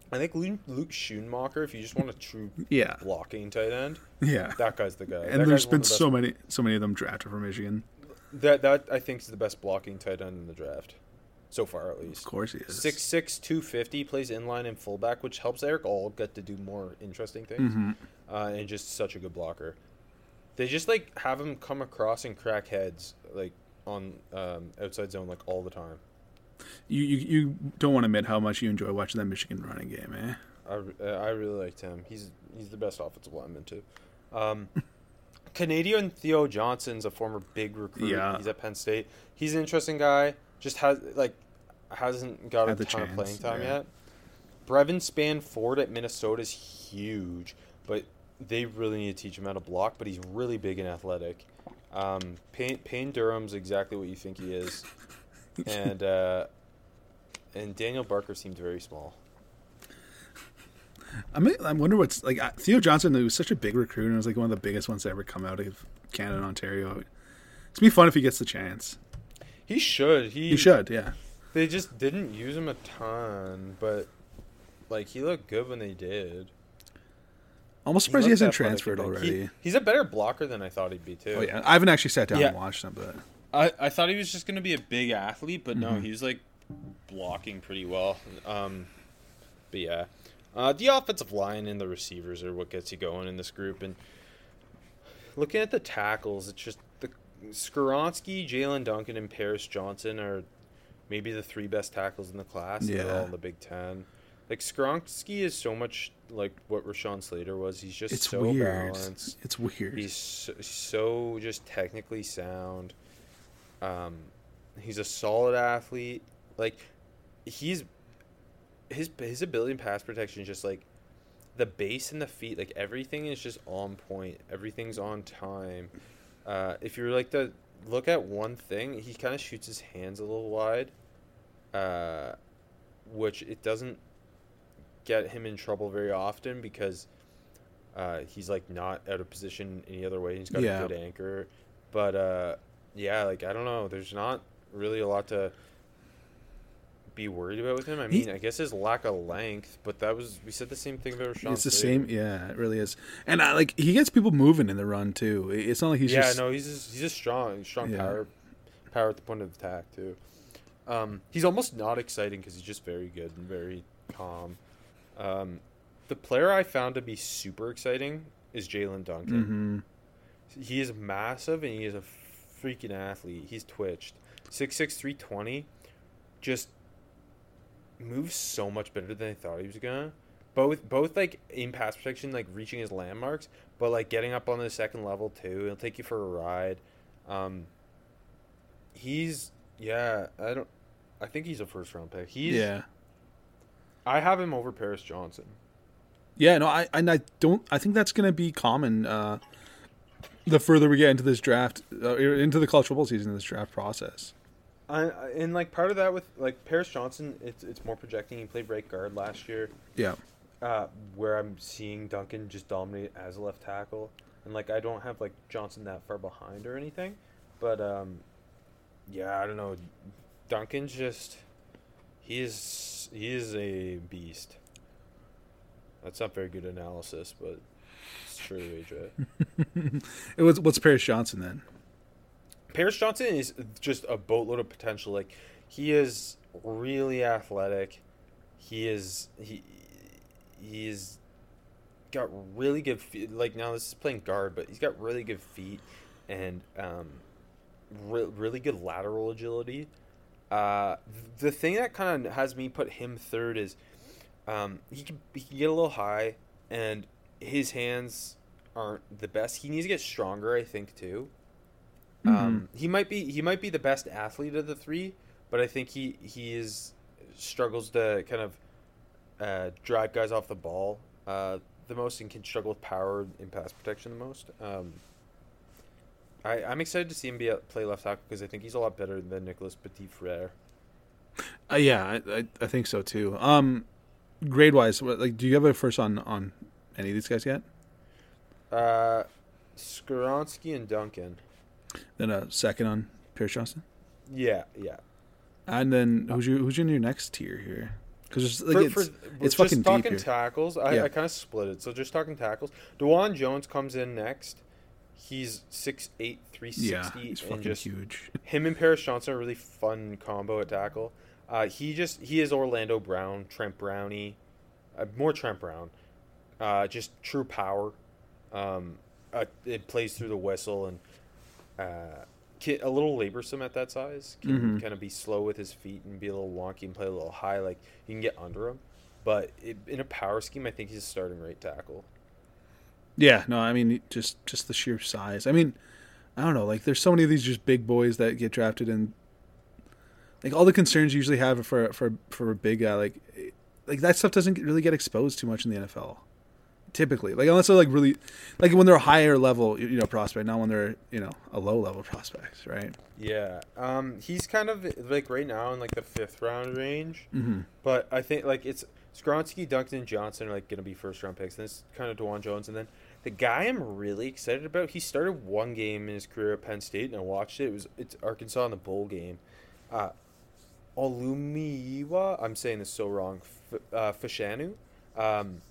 I think Luke, Luke Schoonmaker, if you just want a true Yeah, blocking tight end, yeah. that guy's the guy. And That there's been the so many so many of them drafted from Michigan. that that I think is the best blocking tight end in the draft. So far at least. Of course he is. Six six two fifty plays inline and fullback, which helps Erick All get to do more interesting things, Mhm. uh, and just such a good blocker. They just like have him come across and crack heads like on um, outside zone like all the time. You, you you don't want to admit how much you enjoy watching that Michigan running game, eh? I, uh, I really liked him. He's he's the best offensive lineman too. Um, Canadian Theo Johnson's a former big recruit. Yeah. He's at Penn State. He's an interesting guy. Just has like hasn't got a Had the ton of playing time yeah. yet. Brevyn Spann-Ford at Minnesota is huge, but they really need to teach him how to block. But he's really big and athletic. Um, Payne, Payne Durham's exactly what you think he is, and uh, and Daniel Barker seemed very small. I mean, I wonder what's like Theo Johnson. Who was such a big recruit and was like one of the biggest ones to ever come out of Canada and Ontario. It's gonna be fun if he gets the chance. He should. He, He should, yeah. They just didn't use him a ton, but like he looked good when they did. Almost surprised he looked hasn't transferred already. He, he's a better blocker than I thought he'd be too. oh yeah, I haven't actually sat down Yeah. and watched him, but I, I thought he was just gonna be a big athlete, but Mm-hmm. no, he's like blocking pretty well. Um, but yeah, uh, the offensive line and the receivers are what gets you going in this group. And looking at the tackles, it's just the Skoronski, Jaelyn Duncan, and Paris Johnson are maybe the three best tackles in the class. and They're Yeah. all in the Big Ten. Like Skoronski is so much like what Rashawn Slater was. He's just it's so weird. balanced. It's weird. He's so, so just technically sound. Um, he's a solid athlete. Like he's his his ability in pass protection is just like the base and the feet. Like everything is just on point. Everything's on time. Uh, if you're like to look at one thing, he kind of shoots his hands a little wide, uh, which it doesn't get him in trouble very often because uh, he's like not out of position any other way. He's got Yeah. a good anchor, but uh, yeah, like I don't know. There's not really a lot to be worried about with him. I He- mean, I guess his lack of length, but that was we said the same thing about Rashawn. it's the same. Yeah, it really is. And I, like he gets people moving in the run too. It's not like he's just yeah, just no, he's just, he's just strong, strong Yeah. power, power at the point of attack too. Um, he's almost not exciting because he's just very good and very calm. Um, the player I found to be super exciting is Jaelyn Duncan. Mhm. He is massive and he is a freaking athlete. He's twitched. 6'6", 320. Just moves so much better than I thought he was gonna. Both both like in pass protection, like reaching his landmarks, but like getting up on the second level too. He'll take you for a ride. Um he's yeah, I don't I think he's a first round pick. He's yeah. I have him over Paris Johnson. Yeah, no, I and I don't. I think that's going to be common. Uh, the further we get into this draft, uh, into the college football season, this draft process. I, and like part of that with like Paris Johnson, it's it's more projecting. He played right guard last year. Yeah, uh, where I'm seeing Duncan just dominate as a left tackle, and like I don't have like Johnson that far behind or anything, but um, yeah, I don't know. Duncan's just he is he is a beast. That's not very good analysis, but it's true, AJ. it was. What's Paris Johnson then? Paris Johnson is just a boatload of potential. Like he is really athletic. He is he he is got really good feet. Like now this is playing guard, but he's got really good feet and um, re- really good lateral agility. Uh, the thing that kind of has me put him third is um, he can, he can get a little high and his hands aren't the best. He needs to get stronger, I think, too. Um, he might be he might be the best athlete of the three, but I think he he is struggles to kind of uh, drive guys off the ball uh, the most and can struggle with power and pass protection the most. Um, I I'm excited to see him be a, play left tackle because I think he's a lot better than Nicholas Petit Frere. Uh, yeah, I, I, I think so too. Um, grade wise, like, do you have a first on on any of these guys yet? Uh, Skoronski and Duncan. Then a second on Paris Johnson, Yeah, yeah. and then who's your who's in your next tier here? Because like for, it's for, it's just fucking deep here. tackles. I, Yeah. I kind of split it. So just talking tackles. Dawand Jones comes in next. He's 6'8", 360, yeah, he's fucking just huge. him and Paris Johnson are a really fun combo at tackle. Uh, he just he is Orlando Brown, Trent Brownie, uh, more Trent Brown. Uh, just true power. Um, uh, it plays through the whistle and uh, a little laborsome at that size. Can Mhm. kind of be slow with his feet and be a little wonky and play a little high. Like you can get under him, but it, in a power scheme, I think he's a starting right tackle. Yeah, no, I mean just just the sheer size. I mean, I don't know, like there's so many of these just big boys that get drafted and like all the concerns you usually have for for for a big guy like like that stuff doesn't really get exposed too much in the NFL. Typically, like unless they're like really like when they're a higher level, you know, prospect, not when they're, you know, a low level prospect, right? Yeah, um, he's kind of like right now in like the fifth round range. Mhm. But I think like it's Skoronski, Duncan, Johnson are like gonna be first round picks. And it's kind of Dawand Jones, and then the guy I'm really excited about. He started one game in his career at Penn State, and I watched it. It was it's Arkansas in the bowl game. Uh, Olumiwa, I'm saying this so wrong. F- uh, Fashanu, um,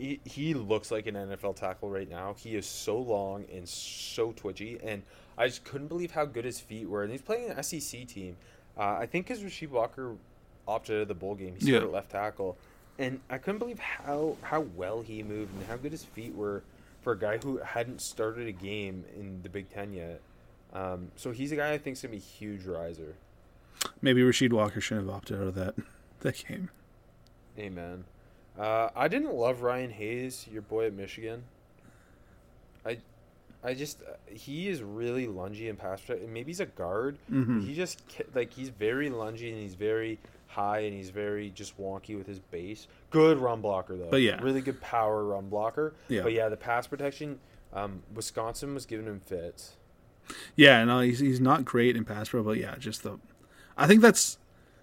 he, he looks like an NFL tackle right now. He is so long and so twitchy, and I just couldn't believe how good his feet were. And he's playing an SEC team. Uh, I think because Rasheed Walker opted out of the bowl game, he started Yeah. left tackle, and I couldn't believe how how well he moved and how good his feet were for a guy who hadn't started a game in the Big Ten yet. Um, so he's a guy I think is gonna be a huge riser. Maybe Rasheed Walker shouldn't have opted out of that that game. Amen. Uh, I didn't love Ryan Hayes, your boy at Michigan. I, I just uh, he is really lungy and pass protect. Maybe he's a guard. Mhm. He just like he's very lungy and he's very high and he's very just wonky with his base. Good run blocker though. But yeah. really good power run blocker. Yeah. But yeah, the pass protection. Um, Wisconsin was giving him fits. Yeah, no, he's he's not great in pass pro, but yeah, just the I think that's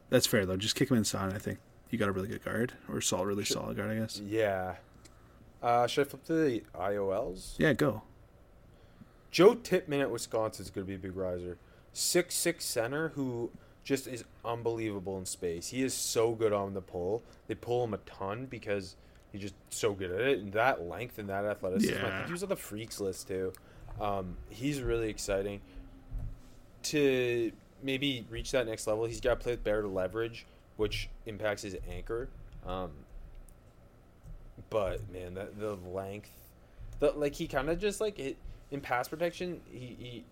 that's fair though. Just kick him inside. I think you got a really good guard or solid, really solid guard, I guess. Yeah. Uh, should I flip to the IOLs? Yeah, go. Joe Tippmann at Wisconsin is going to be a big riser. Six six center who just is unbelievable in space. He is so good on the pull. They pull him a ton because he's just so good at it. And that length and that athleticism. I Yeah. think he was on the freaks list too. Um, he's really exciting. To maybe reach that next level, he's got to play with better leverage, which impacts his anchor. Um, but man, that the length, the like he kind of just like it in pass protection. He he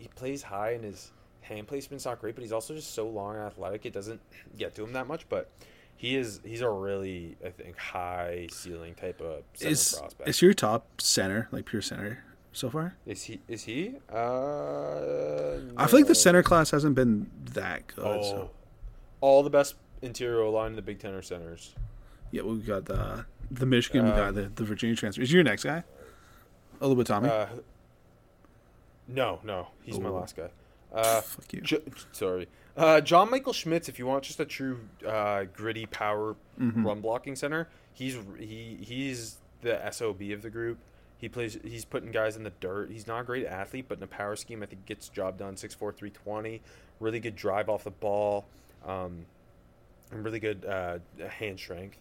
he plays high and his hand placement's not great, but he's also just so long and athletic. It doesn't get to him that much, but he is he's a really I think high ceiling type of center Is prospect. is your top center like pure center so far? Is he? Is he? Uh, I feel like the center class hasn't been that good. Oh, So all the best interior line in the Big Ten are centers. yeah, we got the the Michigan guy, Um, the the Virginia transfer. Is your next guy? A little bit, Tommy. Uh, no, no, he's my Oh. last guy. Uh, Fuck you. J- sorry, uh, John Michael Schmitz. If you want just a true uh, gritty power Mhm. run blocking center, he's he he's the sob of the group. He plays. He's putting guys in the dirt. He's not a great athlete, but in a power scheme, I think gets job done. 6'4", 320. Really good drive off the ball. Um, and really good uh, hand strength.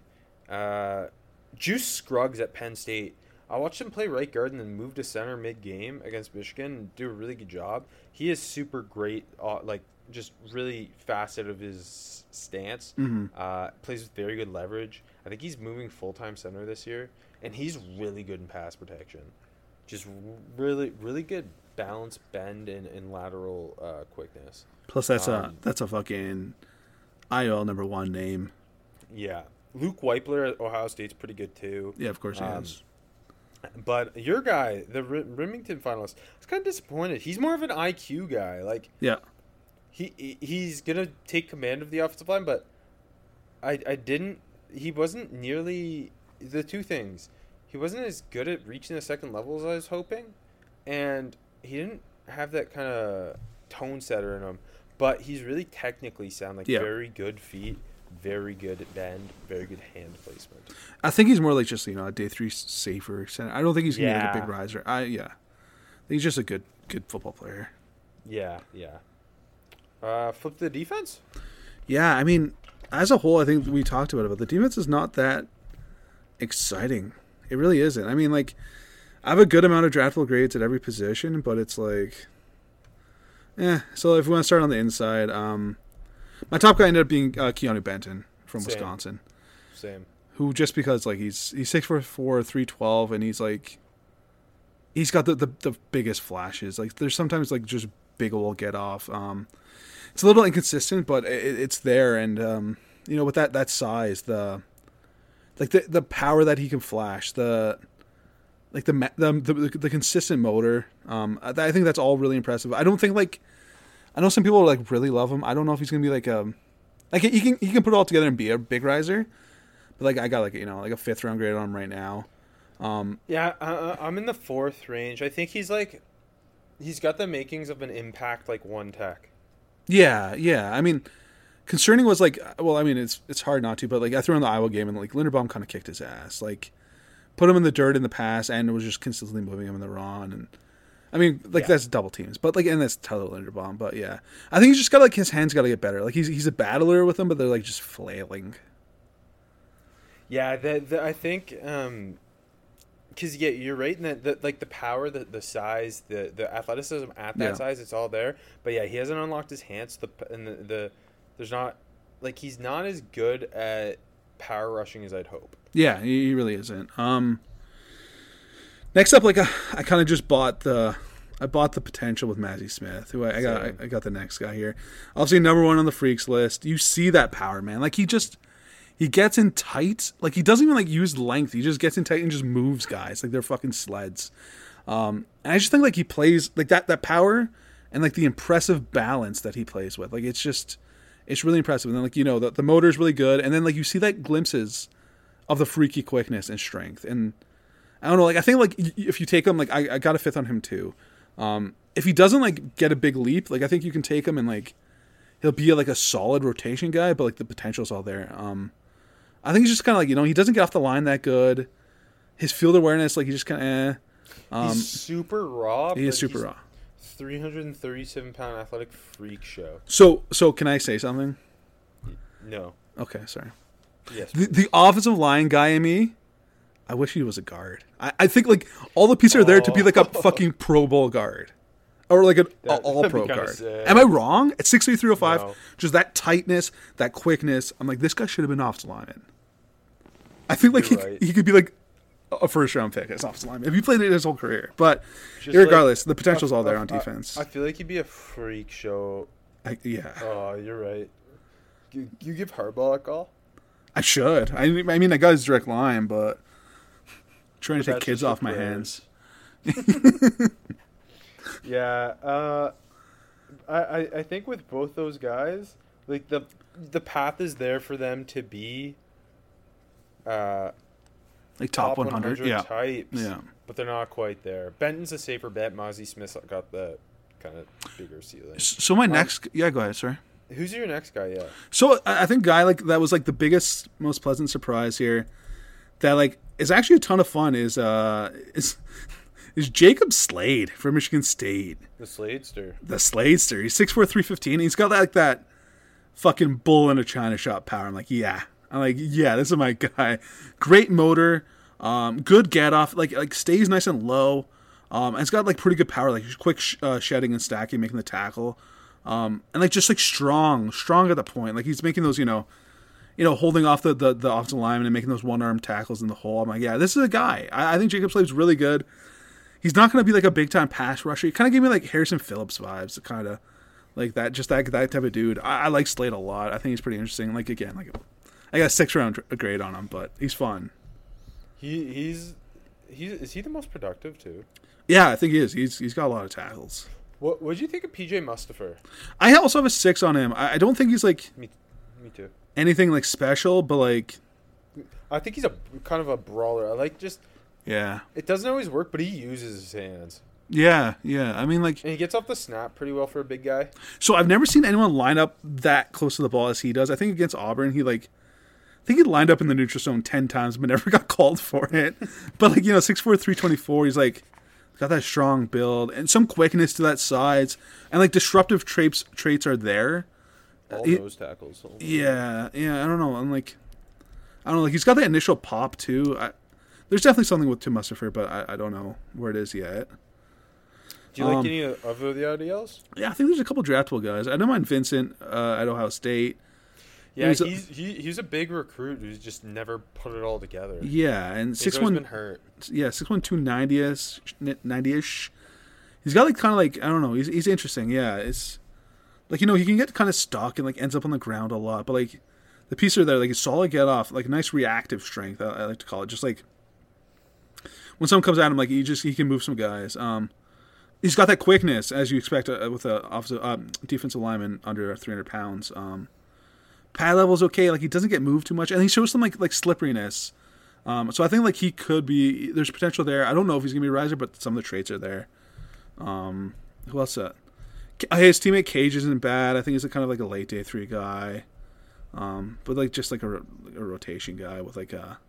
Uh, Juice Scruggs at Penn State. I watched him play right guard and then move to center mid game against Michigan and do a really good job. He is super great, uh, like just really fast out of his stance. Mhm. Uh, plays with very good leverage. I think he's moving full time center this year, and he's really good in pass protection. Just really, really good balance, bend, and, and lateral uh, quickness. Plus, that's a um, that's a fucking IOL number one name. Yeah, Luke Wypler at Ohio State's pretty good too. Yeah, of course he Um, is. But your guy, the R- Remington finalist, I was kind of disappointed. He's more of an IQ guy. Like Yeah, he he- he's gonna take command of the offensive line, but I I didn't. He wasn't nearly the two things. He wasn't as good at reaching the second level as I was hoping, and he didn't have that kind of tone setter in him. But he's really technically sound, like Yeah. very good feet, very good bend, very good hand placement. I think he's more like just you know a day three safer center. I don't think he's gonna be like a big riser. I yeah, I think he's just a good good football player. Yeah, yeah. Uh, flip the defense. Yeah, I mean, as a whole, I think we talked about it, but the defense is not that exciting. It really isn't. I mean, like, I have a good amount of draftable grades at every position, but it's like, eh. So if we want to start on the inside, um, My top guy ended up being uh, Keanu Benton from Same. Wisconsin, Same. who just because like he's he's six foot four, three twelve, and he's like he's got the, the the biggest flashes. Like there's sometimes like just big old get off. Um, it's a little inconsistent, but it, it's there, and um, you know with that that size, the like the the power that he can flash, the like the the the, the consistent motor. Um, I I think that's all really impressive. I don't think like I know some people like really love him. I don't know if he's gonna be like um like he can he can put it all together and be a big riser. But like I got like you know like a fifth round grade on him right now. Um, Yeah, uh, I'm in the fourth range. I think he's like, he's got the makings of an impact like one tech. yeah, yeah. I mean, concerning was like well, I mean it's it's hard not to, but like I threw in the Iowa game and like Linderbaum kind of kicked his ass. Like put him in the dirt in the past and was just consistently moving him in the run and. I mean, like Yeah. that's double teams, but like, and that's Tyler Linderbaum. But yeah, I think he's just got like his hands got to get better. Like he's he's a battler with them, but they're like just flailing. Yeah, the, the I think um cuz yeah, you're right in that the, like the power, the the size, the the athleticism at that Yeah. size, it's all there. But yeah, he hasn't unlocked his hands the and the, the there's not like he's not as good at power rushing as I'd hope. Yeah, he really isn't. Um, next up, like uh, I kind of just bought the, I bought the potential with Mazi Smith, who I, I got. I, I got the next guy here. Obviously, number one on the freaks list. You see that power, man. Like he just, he gets in tight. Like he doesn't even like use length. He just gets in tight and just moves guys like they're fucking sleds. Um, and I just think like he plays like that that power and like the impressive balance that he plays with. Like it's just, it's really impressive. And then like you know the the motor's really good. And then like you see that glimpses of the freaky quickness and strength. And I don't know, like I think like if you take him, like I, I got a fifth on him too. Um, if he doesn't like get a big leap, like I think you can take him and like he'll be like a solid rotation guy, but like the potential's all there. Um, I think he's just kind of like you know he doesn't get off the line that good. His field awareness, like he just kind of. Eh. Um, he's super raw. he is super raw. 337 pound athletic freak show. So so can I say something? No. Okay, sorry. Yes. The, the offensive line guy in me, I wish he was a guard. I, I think like all the pieces are there to be like a oh. fucking Pro Bowl guard. Or like an That- all pro guard. sick. Am I wrong? At 6'3", 305, No. just that tightness, that quickness. I'm like, this guy should have been offensive lineman. I think like he, right. he could be like a first round pick as offensive lineman if he played it his whole career. But Just regardless, like- the potential's all there I- on defense. I feel like he'd be a freak show. I, yeah, Oh, you're right. You, you give Harbaugh a call? I should. I, I mean, I got his direct line, but trying to take kids off my hands. Yeah. Uh, I, I I think with both those guys, like the the path is there for them to be. Uh, Like top, 100, yeah. types. Yeah. But they're not quite there. Benton's a safer bet. Mazi Smith's got the kind of bigger ceiling. So my next, yeah, go ahead, sorry. Who's your next guy? Yeah. So I I think guy like that was like the biggest, most pleasant surprise here. That like is actually a ton of fun. Is uh is is Jacob Slade from Michigan State, The Sladester. the Sladester. He's six four three fifteen. He's got that, like that fucking bull in a china shop power. I'm like, yeah. I'm like, yeah, this is my guy. Great motor, um, good get off. Like like stays nice and low. Um, and it's got like pretty good power, like quick sh- uh, shedding and stacking, making the tackle. Um, and like just like strong, strong at the point. Like he's making those, you know, you know, holding off the the, the offensive lineman and making those one arm tackles in the hole. I'm like, yeah, this is a guy. I, I think Jacob Slade's really good. He's not going to be like a big time pass rusher. He kind of gave me like Harrison Phillips vibes, kind of like that, just that that type of dude. I, I like Slade a lot. I think he's pretty interesting. Like again, like I got a six round grade on him, but he's fun. He he's he's is he the most productive too? Yeah, I think he is. He's he's got a lot of tackles. What what did you think of PJ Mustipher? I also have a six on him. I, I don't think he's like Me me too. anything like special, but like I think he's a kind of a brawler. I like just yeah, it doesn't always work, but he uses his hands yeah, yeah. I mean like and he gets off the snap pretty well for a big guy. So I've never seen anyone line up that close to the ball as he does. I think against Auburn, he like, think he lined up in the neutral zone ten times, but never got called for it. but like you know, six four three twenty four, he's like got that strong build and some quickness to that size, and like disruptive traits traits are there. All he- those tackles. Yeah, yeah. I don't know. I'm like, I don't know. Like he's got that initial pop too. I, there's definitely something with Tim Mustipher, but I, I don't know where it is yet. Do you like Um, any of of the IDLs? Yeah, I think there's a couple draftable guys. I don't mind Vincent uh, at Ohio State. Yeah, He's he, he's a big recruit who's just never put it all together. Yeah, and six one. been hurt. yeah, six one two ninety ish, ninety ish. He's got like kind of like I don't know. He's he's interesting. Yeah, it's like you know he can get kind of stuck and like ends up on the ground a lot, but like the piece are there like a solid get off, like nice reactive strength. I, I like to call it just like when someone comes at him, like he just he can move some guys. Um, he's got that quickness as you expect uh, with a offensive uh, defensive lineman under three hundred pounds. Um, pad level's okay. Like he doesn't get moved too much, and he shows some like like slipperiness. Um, so I think like he could be. There's potential there. I don't know if he's gonna be a riser, but some of the traits are there. Um, who else? Uh, Ca- his teammate Cage isn't bad. I think he's a kind of like a late day three guy, um, but like just like a, a rotation guy with like a,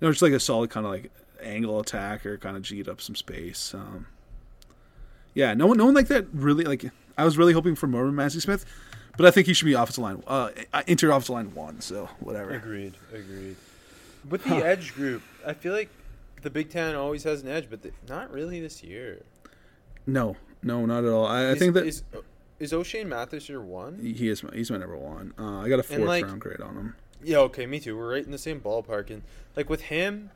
you know, just like a solid kind of like angle attacker, kind of G'd up some space. Um, yeah, no one, no one like that really like. I was really hoping for more of Mazi Smith, but I think he should be offensive line, uh, interior offensive line one. So whatever. Agreed. Agreed. With the edge group, I feel like the Big Ten always has an edge, but the, not really this year. No, no, not at all. I, I think that is is Ochaun Mathis your one? he is. my- He's my number one. Uh, I got a fourth like- round grade on him. Yeah, okay, me too. We're right in the same ballpark, and like with him,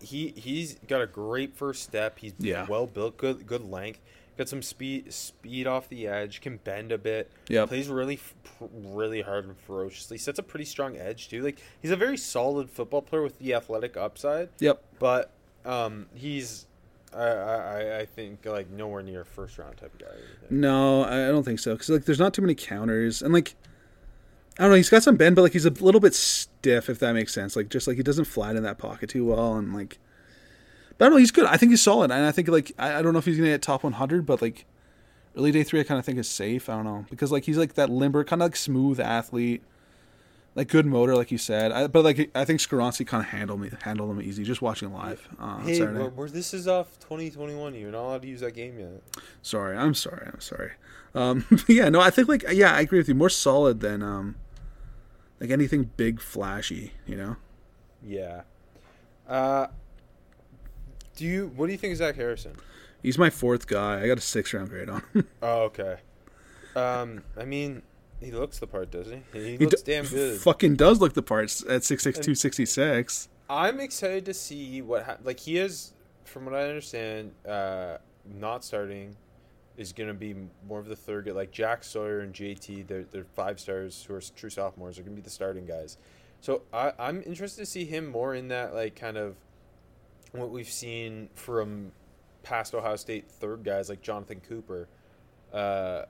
he he's got a great first step. He's Yeah. well built, good good length, got some speed speed off the edge, can bend a bit. Yeah. plays really pr- really hard and ferociously. Sets a pretty strong edge too. Like he's a very solid football player with the athletic upside, Yep. but um he's. I, I, I think like nowhere near first round type of guy. No, I don't think so. Because like, there's not too many counters, and like, I don't know. He's got some bend, but like, he's a little bit stiff, if that makes sense. Like, just like he doesn't flatten that pocket too well, and like, but I don't know. He's good. I think he's solid, and I think like I, I don't know if he's gonna get top 100, but like, early day three, I kind of think is safe. I don't know because like he's like that limber, kind of like smooth athlete, like good motor, like you said. I, but like I think Skoronski kind of handled me, handled him easy. Just watching live uh, Hey, Saturday. we're, we're- this is off 2021. You're not allowed to use that game yet. Sorry, I'm sorry, I'm sorry. Um, yeah, no, I think like yeah, I agree with you. More solid than um, like anything big, flashy. You know, Yeah. Uh, do you? What do you think of Zach Harrison? he's my fourth guy. I got a six round grade on. him. Oh, okay. Um, I mean, he looks the part, doesn't he? He, he looks d- damn good. Fucking does look the part at six six two sixty six. I'm excited to see what hap like he is, from what I understand, uh, not starting is going to be more of the third guy. Like Jack Sawyer and JT, they're they're five stars who are true sophomores. Are going to be the starting guys. So I I'm interested to see him more in that like kind of what we've seen from past Ohio State third guys like Jonathan Cooper. Uh,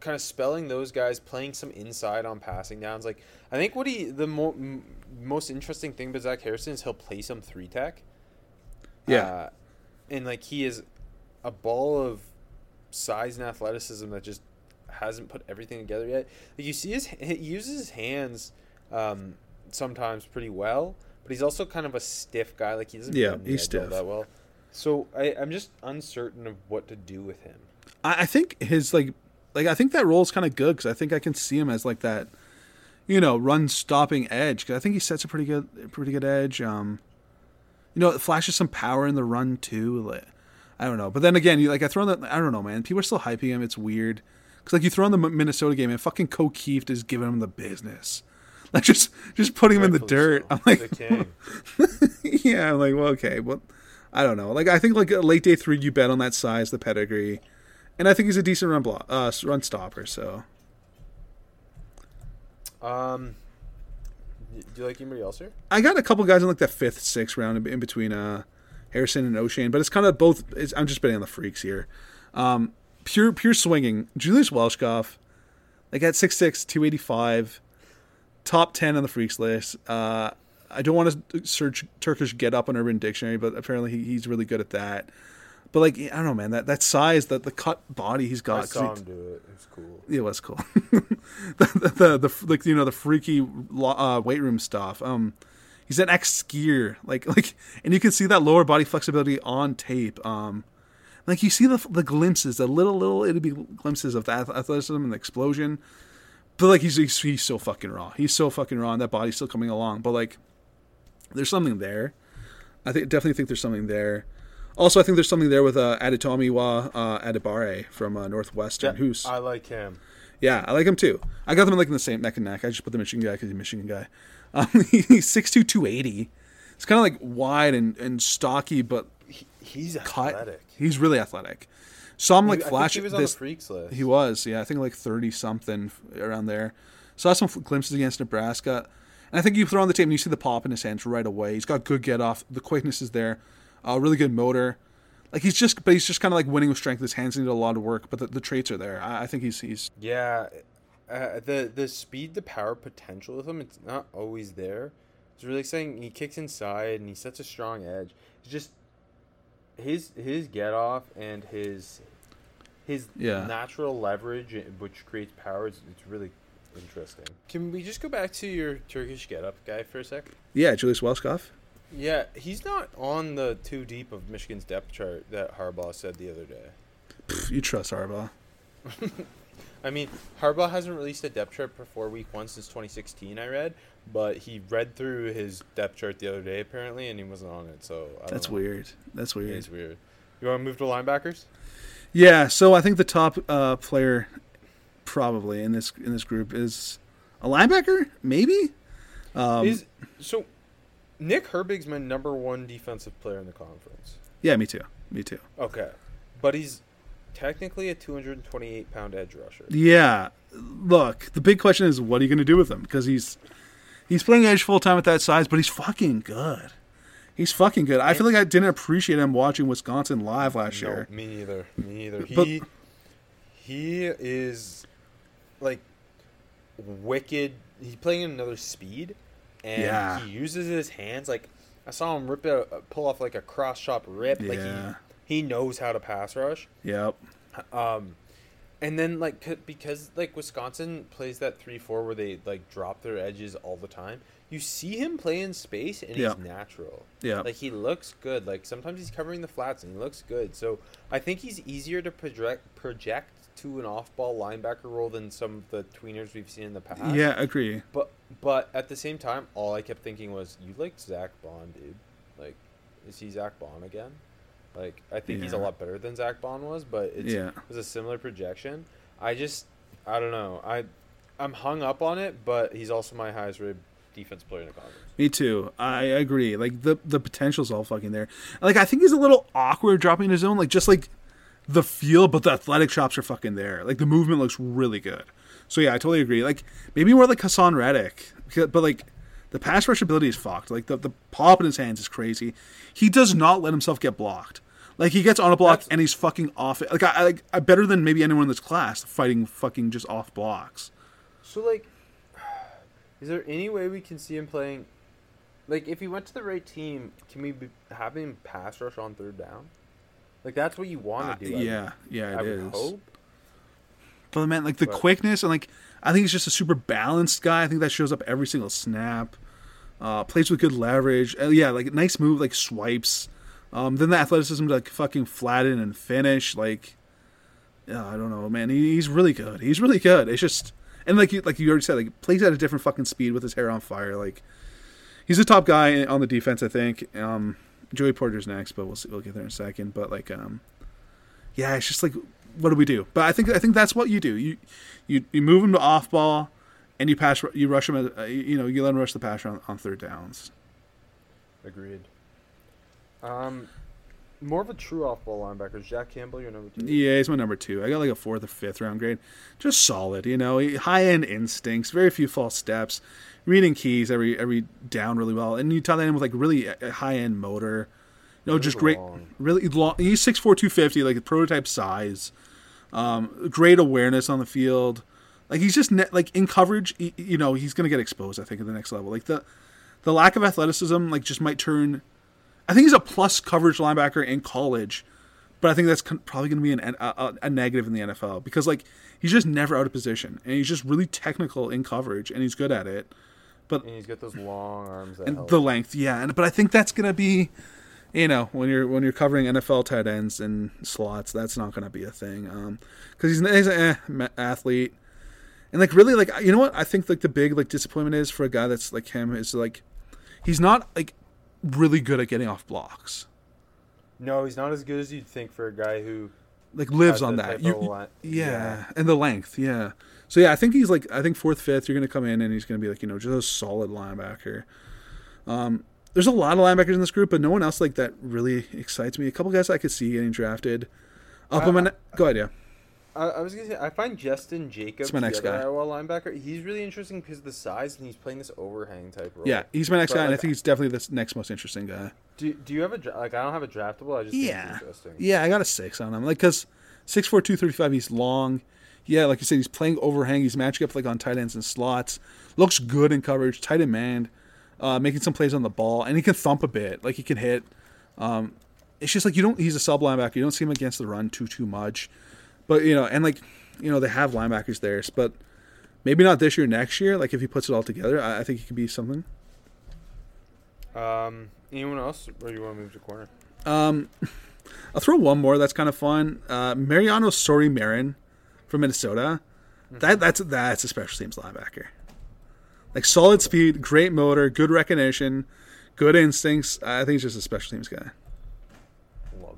kind of spelling those guys, playing some inside on passing downs. Like I think what he the mo- m- most interesting thing about Zach Harrison is he'll play some three tech. Yeah. uh, and like he is a ball of size and athleticism that just hasn't put everything together yet. Like you see his he uses his hands um, sometimes pretty well, but he's also kind of a stiff guy. Like he doesn't Yeah, he's stiff. that well. So I, I'm just uncertain of what to do with him. I, I think his like like I think that role is kind of good because I think I can see him as like that, you know, run stopping edge. Because I think he sets a pretty good pretty good edge. Um, you know, it flashes some power in the run too. Like, I don't know, but then again, you like I throw in the I don't know, man. People are still hyping him. It's weird because like you throw in the Minnesota game and fucking Kokeeft is giving him the business. Like just just putting him in the dirt. so. I'm like, yeah, I'm like, well, okay, well, I don't know. Like, I think like a late day three, you bet on that size, the pedigree, and I think he's a decent run block, uh, run stopper. So Um, do you like anybody else here? I got a couple guys in like the fifth, sixth round in, between uh, Harrison and Ochaun, but it's kind of both. It's, I'm just betting on the freaks here. Um, pure pure swinging. Julius Welschof, like at 6'6", 285, top ten on the freaks list. Uh, I don't want to search Turkish get up on Urban Dictionary, but apparently he, he's really good at that. But like I don't know, man, that that size, that the cut body he's got. I saw him do it. It's cool. it was cool. the, the, the like you know the freaky uh, weight room stuff. Um, he's an ex skier, like like, and you can see that lower body flexibility on tape. Um, like you see the the glimpses, the little little it'll be glimpses of athleticism and the explosion. But like he's, he's he's so fucking raw. He's so fucking raw, and that body's still coming along. But like, there's something there. I think definitely think there's something there. Also, I think there's something there with uh, Adetomiwa uh, Adebawore from uh, Northwestern, who's I like him. yeah, I like him too. I got them like in the same neck and neck. I just put the Michigan guy because he's a Michigan guy. Um, he's 6'2", 280. He's kind of like wide and, and stocky, but He's cut. athletic. He's really athletic. Saw him like I think flash he was on this. the freaks list. He was, yeah. I think like thirty something around there. Saw some glimpses against Nebraska, and I think you throw on the tape and you see the pop in his hands right away. He's got good get off. The quickness is there. Uh, really good motor. Like he's just, but he's just kind of like winning with strength. His hands need a lot of work, but the, the traits are there. I, I think he's he's Yeah, uh, the the speed the power potential of him, it's not always there. It's really exciting. He kicks inside and he sets a strong edge. It's just his his get off and his his Yeah. natural leverage, uh, which creates power. It's, it's really interesting. Can we just go back to your Turkish get up guy for a sec? yeah. Julius Welschof. Yeah, he's not on the too deep of Michigan's depth chart that Harbaugh said the other day. Pff, You trust Harbaugh? I mean, Harbaugh hasn't released a depth chart before week one since 2016. I read, but he read through his depth chart the other day apparently, and he wasn't on it. So That's know. weird. That's weird. is weird. You want to move to linebackers? Yeah, so I think the top uh, player probably in this in this group is a linebacker, maybe. Um, is so Nick Herbig's my number one defensive player in the conference. yeah, me too. Me too. Okay, but he's technically a 228 pound edge rusher. Yeah, look, the big question is what are you going to do with him because he's he's playing edge full time at that size, but he's fucking good. He's fucking good. I feel like I didn't appreciate him watching Wisconsin live last No, year. me neither. Me neither. But- He he is like wicked. He's playing in another speed, and Yeah. he uses his hands. Like I saw him rip out, pull off like a cross chop rip. Like Yeah. he he knows how to pass rush. Yep. Um, and then like because like Wisconsin plays that three four where they like drop their edges all the time. You see him play in space and Yeah. he's natural. Yeah. Like he looks good. Like sometimes he's covering the flats and he looks good. So I think he's easier to project project to an off ball linebacker role than some of the tweeners we've seen in the past. Yeah, agree. But but at the same time, all I kept thinking was, you like Zack Baun, dude. Like, is he Zack Baun again? Like, I think he's a lot better than Zack Baun was, but it's, Yeah. it was a similar projection. I just, I don't know. I, I'm hung up on it, but he's also my highest rated defense player in the conference. Me too. I agree. Like the the potential's all fucking there. Like I think he's a little awkward dropping his zone. Like just like the feel, but the athletic chops are fucking there. Like the movement looks really good. So yeah, I totally agree. Like maybe more like Haason Reddick, but like the pass rush ability is fucked. Like the the pop in his hands is crazy. He does not let himself get blocked. Like he gets on a block That's- and he's fucking off it. Like I, I like I better than maybe anyone in this class fighting fucking just off blocks. So, like, is there any way we can see him playing? Like, if he went to the right team, can we be, have him pass rush on third down? Like, that's what you Uh, want to do. I would- yeah, yeah, I it would is. hope. But man, like the But- quickness and like I think he's just a super balanced guy. I think that shows up every single snap. Uh, plays with good leverage. Uh, yeah, like nice move, like swipes. Um, then the athleticism to like fucking flatten and finish. Like, yeah, I don't know, man. He, he's really good. He's really good. It's just and like you like you already said, like plays at a different fucking speed with his hair on fire. Like, he's the top guy on the defense, I think. Um, Joey Porter's next, but we'll see, we'll get there in a second. But like, um, yeah, it's just like, what do we do? But I think I think that's what you do. You you you move him to off ball, and you pass you rush him. Uh, you know you let him rush the pass on, on third downs. Agreed. Um, more of a true off-ball linebacker. Is Jack Campbell your number two? Yeah, he's my number two. I got like a fourth or fifth round grade. Just solid, you know. High end instincts, very few false steps, reading keys every every down really well, and you tie that in with like really high end motor. You know, just great, long. really long. He's six four two fifty, like a prototype size. Um, great awareness on the field. Like he's just ne- like in coverage. y- You know, he's gonna get exposed. I think at the next level. Like the the lack of athleticism, like just might turn. I think he's a plus coverage linebacker in college, but I think that's probably going to be an, a, a, negative in the NFL because like he's just never out of position and he's just really technical in coverage and he's good at it. And he's got those long arms And help. the length, yeah, and but I think that's going to be, you know, when you're when you're covering NFL tight ends and slots, that's not going to be a thing. Um, because he's, he's an eh, athlete, and like really like you know what I think like the big like disappointment is for a guy that's like him is like, he's not like really good at getting off blocks. No, he's not as good as you'd think for a guy who like lives on that. You, li- yeah, and the length, yeah. So yeah, I think he's like I think fourth, fifth. You're gonna come in and he's gonna be like you know just a solid linebacker. Um, there's a lot of linebackers in this group, but no one else like that really excites me. A couple guys I could see getting drafted. Up Uh, on my ne- go ahead, yeah. I, I was gonna say I find Jestin Jacobs, That's my the next other guy. Iowa linebacker, he's really interesting because of the size and he's playing this overhang type role. Yeah, he's my next But, guy, and I like, think he's definitely the next most interesting guy. Do, do you have a dra- like? I don't have a draftable. I just think Yeah, it's interesting. yeah, I got a six on him. Like, cause six four two thirty five. He's long. Yeah, like you said, he's playing overhang. He's matching up like on tight ends and slots. Looks good in coverage. Tight end man, uh, making some plays on the ball, and he can thump a bit. Like he can hit. Um, it's just like you don't. He's a sub linebacker. You don't see him against the run too too much. But you know, and like you know, they have linebackers there, but maybe not this year. Next year, like if he puts it all together, I, I think he could be something. Um, anyone else, or you want to move to corner? Um, I'll throw one more. That's kind of fun. Uh, Mariano Sori Marin from Minnesota. That that's that's a special teams linebacker. Like solid speed, great motor, good recognition, good instincts. I think he's just a special teams guy. Love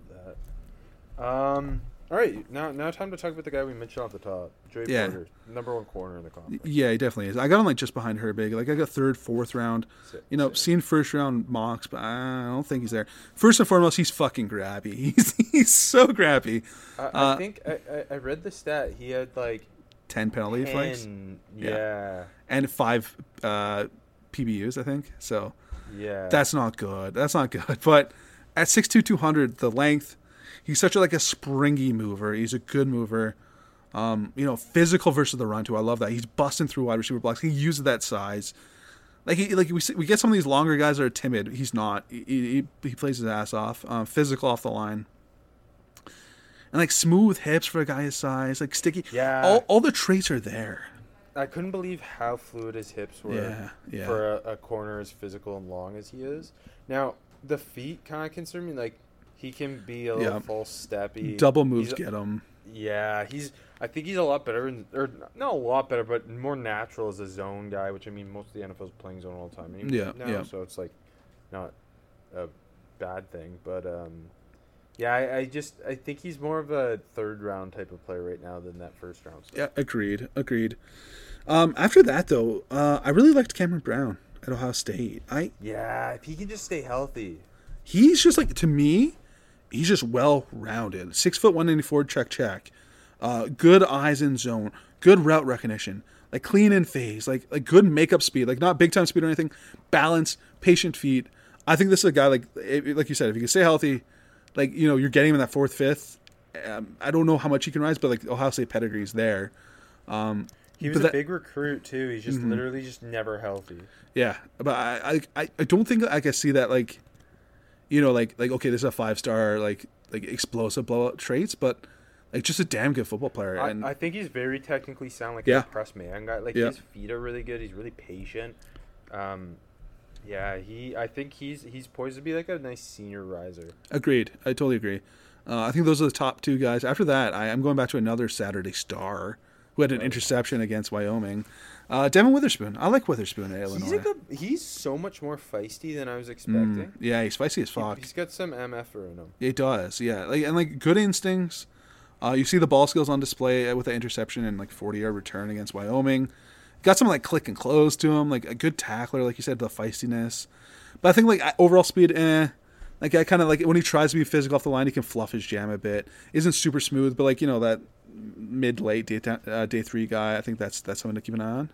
that. Um. All right, now now time to talk about the guy we mentioned off the top, Dre Yeah. Porter, number one corner in the conference. Yeah, he definitely is. I got him like just behind Herbig. Like I got third, fourth round. You know, sick. seen first round mocks, but I don't think he's there. First and foremost, he's fucking grabby. He's he's so grabby. I, I Uh, think I, I, read the stat. He had like Ten penalty flags. Yeah. Yeah, and five uh, PBUs, I think. So. yeah. That's not good. That's not good. But at 6'2", 200, the length, he's such a, like a springy mover. He's a good mover. Um, you know, physical versus the run too. I love that. He's busting through wide receiver blocks. He uses that size. Like he, like we see, we get some of these longer guys that are timid. He's not. He, he, he plays his ass off. Um, physical off the line. And like smooth hips for a guy his size. Like sticky. Yeah. All, all the traits are there. I couldn't believe how fluid his hips were Yeah, yeah. for a, a corner as physical and long as he is. Now the feet kind of concern me. Like he can be a little Yeah. false steppy. Double moves He's- get him. Yeah, he's. I think he's a lot better, in, or not a lot better, but more natural as a zone guy. Which I mean, most of the NFL's playing zone all the time. Yeah, now, yeah. So it's like not a bad thing, but um, yeah, I, I just I think he's more of a third round type of player right now than that first round. stuff. Yeah, agreed, agreed. Um, after that, though, uh, I really liked Cameron Brown at Ohio State. I Yeah, if he can just stay healthy. he's just like to me, he's just well rounded. Six foot one ninety four, check check. Uh, good eyes in zone, good route recognition, like clean in phase, like like good makeup speed, like not big time speed or anything. Balance, patient feet. I think this is a guy like like you said, if he can stay healthy, like you know you're getting him in that fourth, fifth. Um, I don't know how much he can rise, but like Ohio State pedigree's there. Um, He was a that- Mm-hmm. big recruit too. He's just literally just never healthy. Yeah, but I, I- I don't think I can see that like, you know, like like okay, this is a five star like like explosive blowout traits, but like just a damn good football player. I, and I think he's very technically sound, like Yeah. a press man guy. Like Yeah. his feet are really good. He's really patient. Um, yeah, he. I think he's he's poised to be like a nice senior riser. agreed. I totally agree. Uh, I think those are the top two guys. After that, I, I'm going back to another Saturday star who had an interception against Wyoming. Uh, Devon Witherspoon. I like Witherspoon at Illinois. He's a, he's so much more feisty than I was Mm, expecting. yeah, he's spicy as fuck. He, has got some MF in him. He does, yeah. Like and like good instincts. Uh, you see the ball skills on display with the interception and like 40 yard return against Wyoming. Got some like click and close to him, like a good tackler, like you said, the feistiness. But I think like overall speed, eh. Like I kind of like when he tries to be physical off the line, he can fluff his jam a bit. Isn't super smooth, but like you know that mid late day uh, day three guy. I think that's that's something to keep an eye on.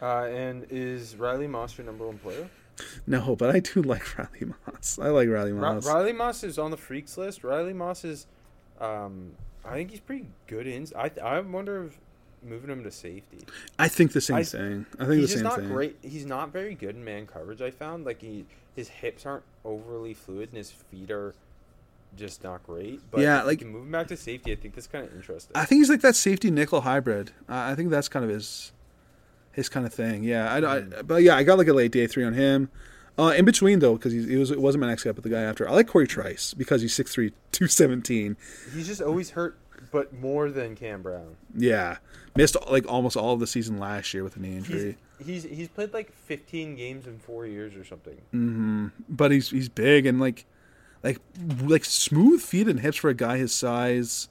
Uh, and is Riley Moss your number one player? No, but I do like Riley Moss. I like Riley Ri- Moss. Riley Moss is on the freaks list. Riley Moss is, um, I think he's pretty good in. I I wonder if moving him to safety. I think the same I- thing. I think he's the just same not thing. great. He's not very good in man coverage. I found like he his hips aren't overly fluid and his feet are just not great. But Yeah, like- him back to safety. I think that's kind of interesting. I think he's like that safety nickel hybrid. I I think that's kind of his his kind of thing. Yeah, I, I but yeah, I got like a late day three on him. Uh, in between though, because he was it wasn't my next guy, but the guy after. I like Cory Trice because he's 6'3", 217. he's just always hurt, but more than Cam Brown. Yeah, missed like almost all of the season last year with a knee He's injury. he's he's played like 15 games in four years or something. Mm-hmm. But he's he's big and like like like smooth feet and hips for a guy his size.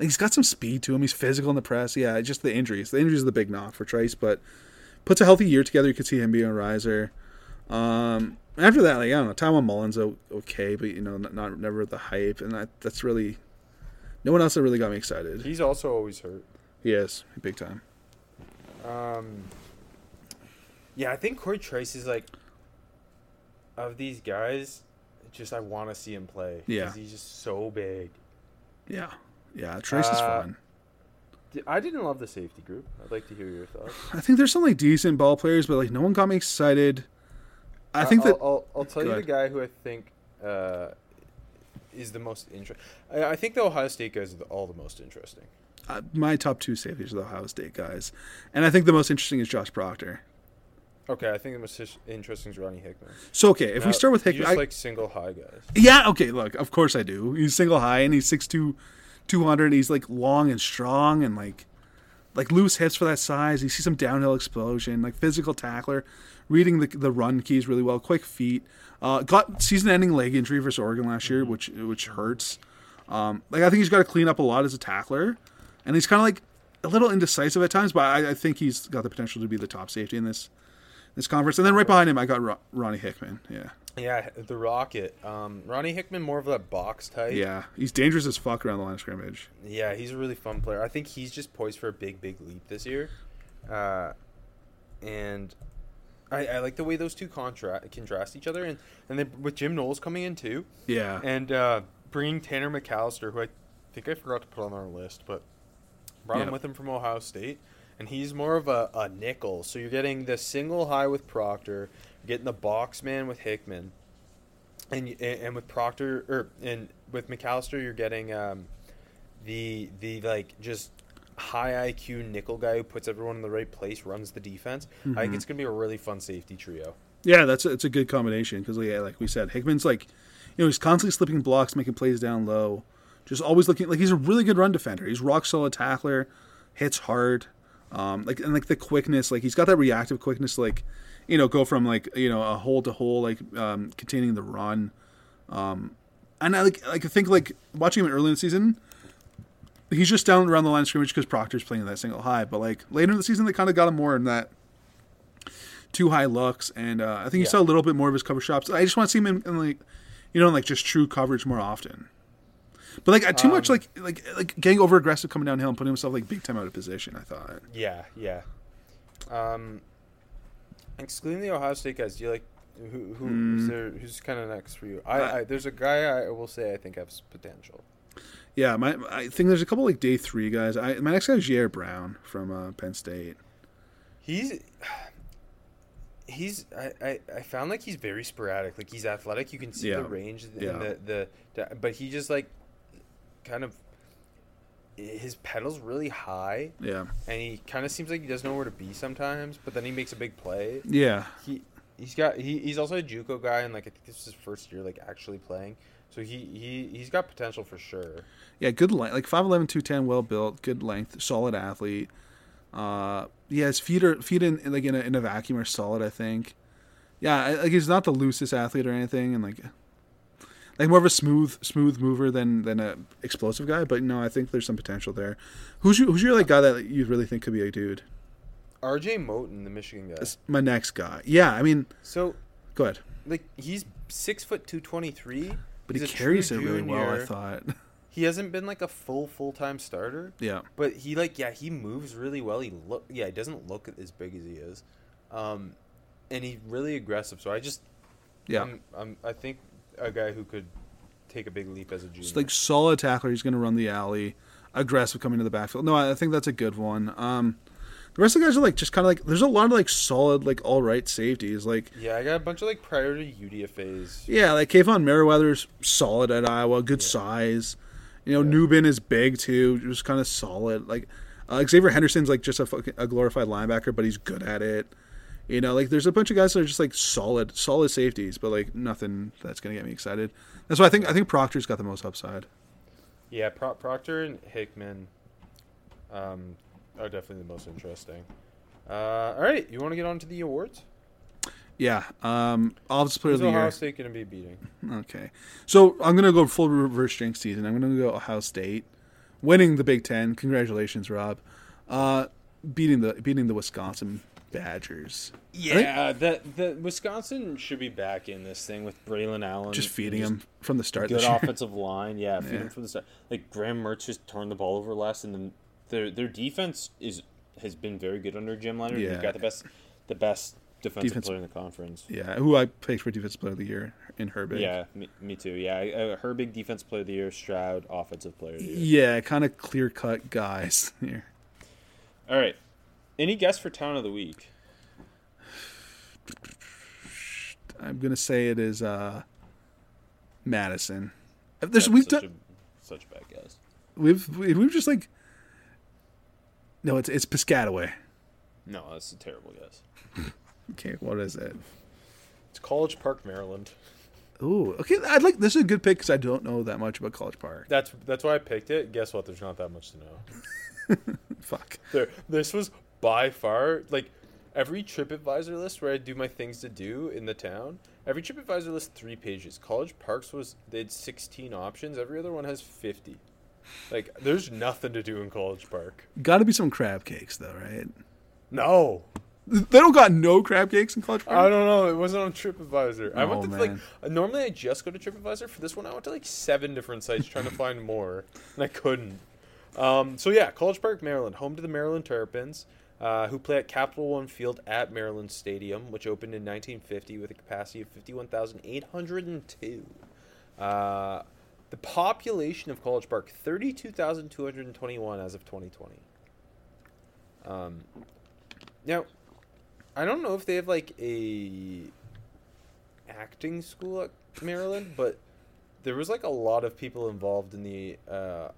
Like he's got some speed to him. He's physical in the press. Yeah, just the injuries. The injuries are the big knock for Trice, but puts a healthy year together. You could see him being a riser. Um, after that, like I don't know, Tiawan Mullen okay, but you know, not, not never the hype, and that that's really no one else that really got me excited. He's also always hurt. He is big time. Um, yeah, I think Cory Trice is like of these guys. Just I want to see him play. Yeah. he's just so big. Yeah, yeah. Trice is Uh, fun. I didn't love the safety group. I'd like to hear your thoughts. I think there's some like decent ball players, but like no one got me excited. I Uh, think I'll, that I'll, I'll tell Go you ahead. the guy who I think uh, is the most interesting. I, I think the Ohio State guys are the, all the most interesting. uh, my top two safeties are the Ohio State guys, and I think the most interesting is Josh Proctor. Okay, I think the most interesting is Ronnie Hickman. So okay, if we start with you Hickman, just I- like single high guys. yeah, okay. Look, of course I do. He's single high and he's 6'2", 200. He's like long and strong and like like loose hips for that size. You see some downhill explosion, like physical tackler, reading the the run keys really well, quick feet. Uh, got season-ending leg injury versus Oregon last year, which which hurts. Um, like I think he's got to clean up a lot as a tackler, and he's kind of like a little indecisive at times. But I, I think he's got the potential to be the top safety in this this conference. And then right behind him, I got Ro- Ronnie Hickman. Yeah, Yeah, the Rocket. Um, Ronnie Hickman, more of that box type. yeah, he's dangerous as fuck around the line of scrimmage. Yeah, he's a really fun player. I think he's just poised for a big, big leap this year. Uh, and I, I like the way those two contra- contrast each other. And, and then with Jim Knowles coming in too. Yeah, And uh, bringing Tanner McCalister, who I think I forgot to put on our list, but brought Yeah. him with him from Ohio State. And he's more of a, a nickel. So you're getting the single high with Proctor, getting the box man with Hickman. And, and with Proctor or and with McCalister, you're getting um, the the like just high IQ nickel guy who puts everyone in the right place, runs the defense. I think it's gonna be a really fun safety trio. Yeah, that's a, it's a good combination because, yeah, like we said, Hickman's like, you know, he's constantly slipping blocks, making plays down low, just always looking like he's a really good run defender. He's rock solid tackler, hits hard, um, like and like the quickness, like he's got that reactive quickness, like you know, go from like you know a hole to hole, like um, containing the run. Um, and I like like I think like watching him early in the season, he's just down around the line of scrimmage because Proctor's playing that single high. But like later in the season, they kind of got him more in that two high looks, and uh, I think you Yeah. saw a little bit more of his cover shots. I just want to see him in, in like, you know, in, like just true coverage more often. But like too much Um, like like like getting over aggressive coming downhill and putting himself like big time out of position. I thought. Yeah, yeah. Um, excluding the Ohio State guys, do you like who who Hmm. is there? Who's kind of next for you? I, Uh, I there's a guy I will say I think has potential. Yeah, my I think there's a couple like day three guys. I my next guy is Ji'Ayir Brown from uh, Penn State. He's he's I, I, I found like he's very sporadic. Like he's athletic. You can see Yeah. the range and Yeah. the, the the but he just like kind of his pedals really high Yeah, and he kind of seems like he doesn't know where to be sometimes. But then he makes a big play. yeah, he he's got he, he's also a JUCO guy and like I think this is his first year like actually playing. So he he he's got potential for sure. yeah. Good length, like 5'11", 210, well built, good length, solid athlete. Uh, yeah, his feet are feet in like in a, in a vacuum are solid. I think. Yeah, like he's not the loosest athlete or anything, and like like more of a smooth smooth mover than than a explosive guy. But no, I think there's some potential there. Who's your, who's your like guy that you really think could be a dude? RJ Moten, the Michigan guy. That's my next guy. Yeah, I mean, So go ahead. like he's six foot two twenty three. But he carries it really well. I thought. He hasn't been like a full full time starter, yeah, but he like yeah he moves really well. He look yeah he doesn't look as big as he is, um, and he's really aggressive. So I just yeah. I'm, I'm I think a guy who could take a big leap as a junior. Just like solid tackler. He's going to run the alley, aggressive coming to the backfield. No, I think that's a good one. Um, the rest of the guys are like just kind of like there's a lot of like solid like all right safeties. Like yeah, I got a bunch of like priority UDFA's. yeah, like Kaevon Merriweather's solid at Iowa, good size. You know, Nubin is big too, just kind of solid. Like uh, Xavier Henderson's like just a a glorified linebacker, but he's good at it. You know, like there's a bunch of guys that are just like solid, solid safeties, but like nothing that's gonna get me excited. That's why I think I think Proctor's got the most upside. Yeah, Pro- Proctor and Hickman um, are definitely the most interesting. Uh, all right, you want to get on to the awards? Yeah. Um, offensive player Who's of the Ohio year. Ohio State going to be beating? Okay. So I'm gonna go full reverse drink season. I'm gonna go Ohio State, winning the Big Ten. Congratulations, Rob. Uh, beating the beating the Wisconsin Badgers. Yeah, that the Wisconsin should be back in this thing with Braelon Allen. Just feeding and him from the start Good offensive line, yeah, feed Yeah. him from the start. Like Graham Mertz just turned the ball over less, and then their their defense is has been very good under Jim Leonhard. Yeah. They've got the best the best defensive Defense- player in the conference. Yeah, who I picked for defensive player of the year in Herbig. Yeah, me, me too. Yeah, uh, Herbig defense player of the year, Stroud, offensive player of the year. Yeah, kind of clear cut guys here. All right, any guess for town of the week? I'm gonna say it is uh, Madison. There's That's we've such done a, such a bad guess. we've we've just like no, it's it's Piscataway. No, that's a terrible guess. Okay, what is it? It's College Park, Maryland. Ooh, okay. I'd like this is a good pick because I don't know that much about College Park. That's that's why I picked it. Guess what? There's not that much to know. Fuck. There, this was by far like every TripAdvisor list where I do my things to do in the town. Every TripAdvisor list three pages. College Parks was they had 16 options. Every other one has 50. Like there's nothing to do in College Park. Got to be some crab cakes though, right? No, They don't got no crab cakes in College Park. I don't know. It wasn't on TripAdvisor. I went Oh, to like man. normally I just go to TripAdvisor. For this one, I went to like seven different sites trying to find more, and I couldn't. Um, so yeah, College Park, Maryland, home to the Maryland Terrapins, uh, who play at Capital One Field at Maryland Stadium, which opened in 1950 with a capacity of 51,802. Uh, the population of College Park 32,221 as of 2020. Um, now, I don't know if they have like a acting school at Maryland, but there was like a lot of people involved in the uh,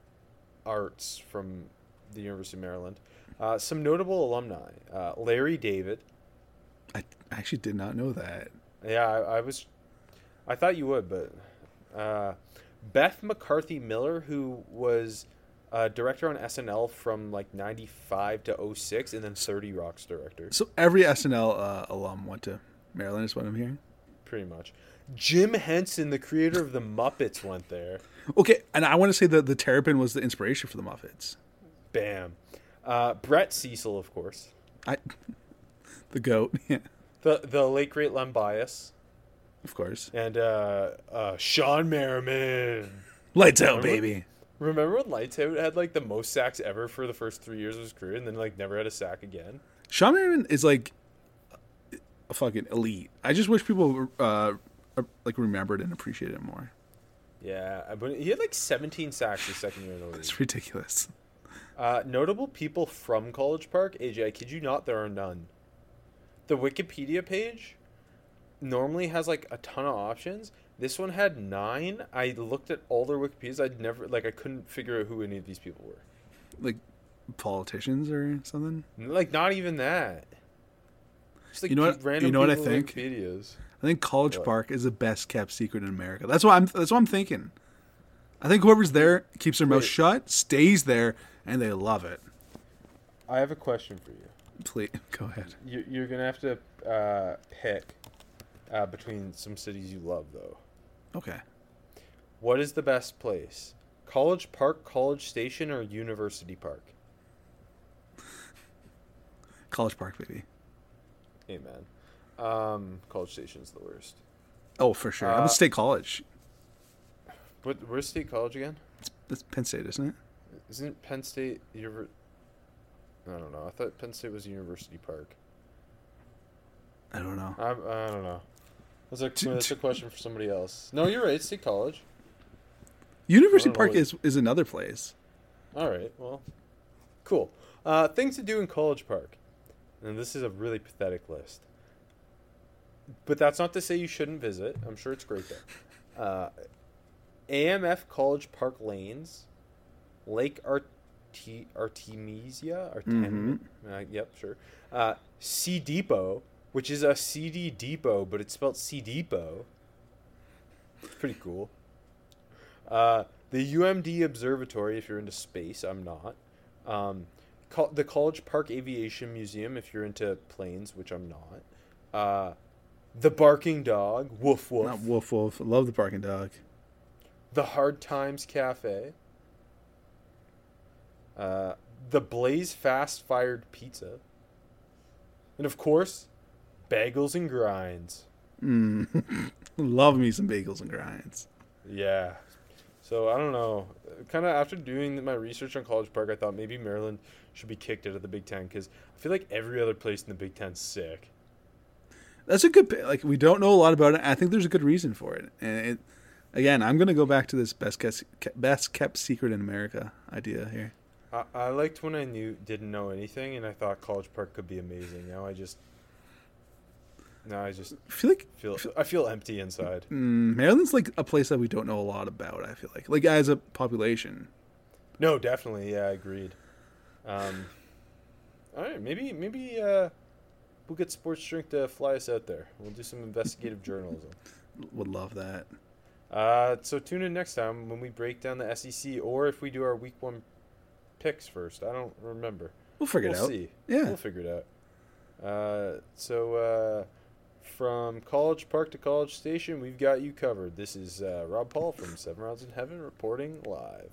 arts from the University of Maryland. Uh, some notable alumni: uh, Larry David. I actually did not know that. Yeah, I, I was. I thought you would, but uh, Beth McCarthy Miller, who was uh, director on SNL from like '95 to 06, and then 30 Rock's director. So every SNL uh, alum went to Maryland, is what I'm hearing. pretty much. Jim Henson, the creator of the Muppets, went there. Okay, and I want to say that the Terrapin was the inspiration for the Muppets. Bam. Uh, Brett Cecil, of course. I, the goat, yeah, The the late great Len Bias of course. and uh, uh, Shawne Merriman. Lights out, Remember? baby. Remember when Lights Out had like the most sacks ever for the first three years of his career, and then like never had a sack again? Shawne Merriman is like a fucking elite. I just wish people uh, uh, like remembered and appreciated him more. Yeah, but he had like 17 sacks his second year in the league. It's ridiculous. Uh, notable people from College Park, AJ, I kid you not, there are none. The Wikipedia page normally has like a ton of options. This one had nine. I looked at all their Wikipedias. I'd never like I couldn't figure out who any of these people were. Like politicians or something. Like not even that. Just like You know what- random you know what I think? Wikipedias. I think College What? Park is the best kept secret in America. That's what I'm. That's what I'm thinking. I think whoever's there keeps their mouth Wait. shut, stays there, and they love it. I have a question for you. Please go ahead. you you're gonna have to uh, pick uh, between some cities you love, though. Okay. What is the best place? College Park, College Station, or University Park? College Park, baby. Amen. Um, College Station's the worst. Oh, for sure. I'm Uh, a state college. What? Where's State College again? It's Penn State, isn't it? Isn't Penn State Univer- I don't know. I thought Penn State was University Park. I don't know. I, I don't know. That's a, that's a question for somebody else. No, you're right. State College. University I don't know Park what- is is another place. All right. Well, cool. Uh, things to do in College Park, and this is a really pathetic list. But that's not to say you shouldn't visit. I'm sure it's great there. Uh, AMF College Park Lanes, Lake Artemesia, Artem- uh, yep, sure. Uh, C Depot, which is a CD depot, but it's spelled C Depot. Pretty cool. Uh, the UMD Observatory, if you're into space, I'm not. Um, col- the College Park Aviation Museum, if you're into planes, which I'm not. Uh, The Barking Dog, Woof Woof. Not woof woof. Love the barking dog. The Hard Times Cafe. Uh, the Blaze Fast Fired Pizza. And of course, Bagels and Grinds. Mm. Love me some bagels and grinds. Yeah. So I don't know. Kind of after doing my research on College Park, I thought maybe Maryland should be kicked out of the Big Ten because I feel like every other place in the Big Ten's sick. That's a good. Like we don't know a lot about it. I think there's a good reason for it. And it, again, I'm gonna go back to this best kept, best kept secret in America idea here. I, I liked when I knew didn't know anything, and I thought College Park could be amazing. Now I just, now I just I feel like feel I feel empty inside. mm, Maryland's like a place that we don't know a lot about. I feel like, like as a population. No, definitely, yeah, I agreed. Um, all right, maybe maybe uh, we'll get Sports Drink to fly us out there. We'll do some investigative journalism. Would love that. Uh, so tune in next time when we break down the SEC, or if we do our Week One picks first. I don't remember. We'll figure we'll it out. see. Yeah. we'll figure it out. Uh, so uh, from College Park to College Station, we've got you covered. This is uh, Rob Paul from Seven Rounds in Heaven reporting live.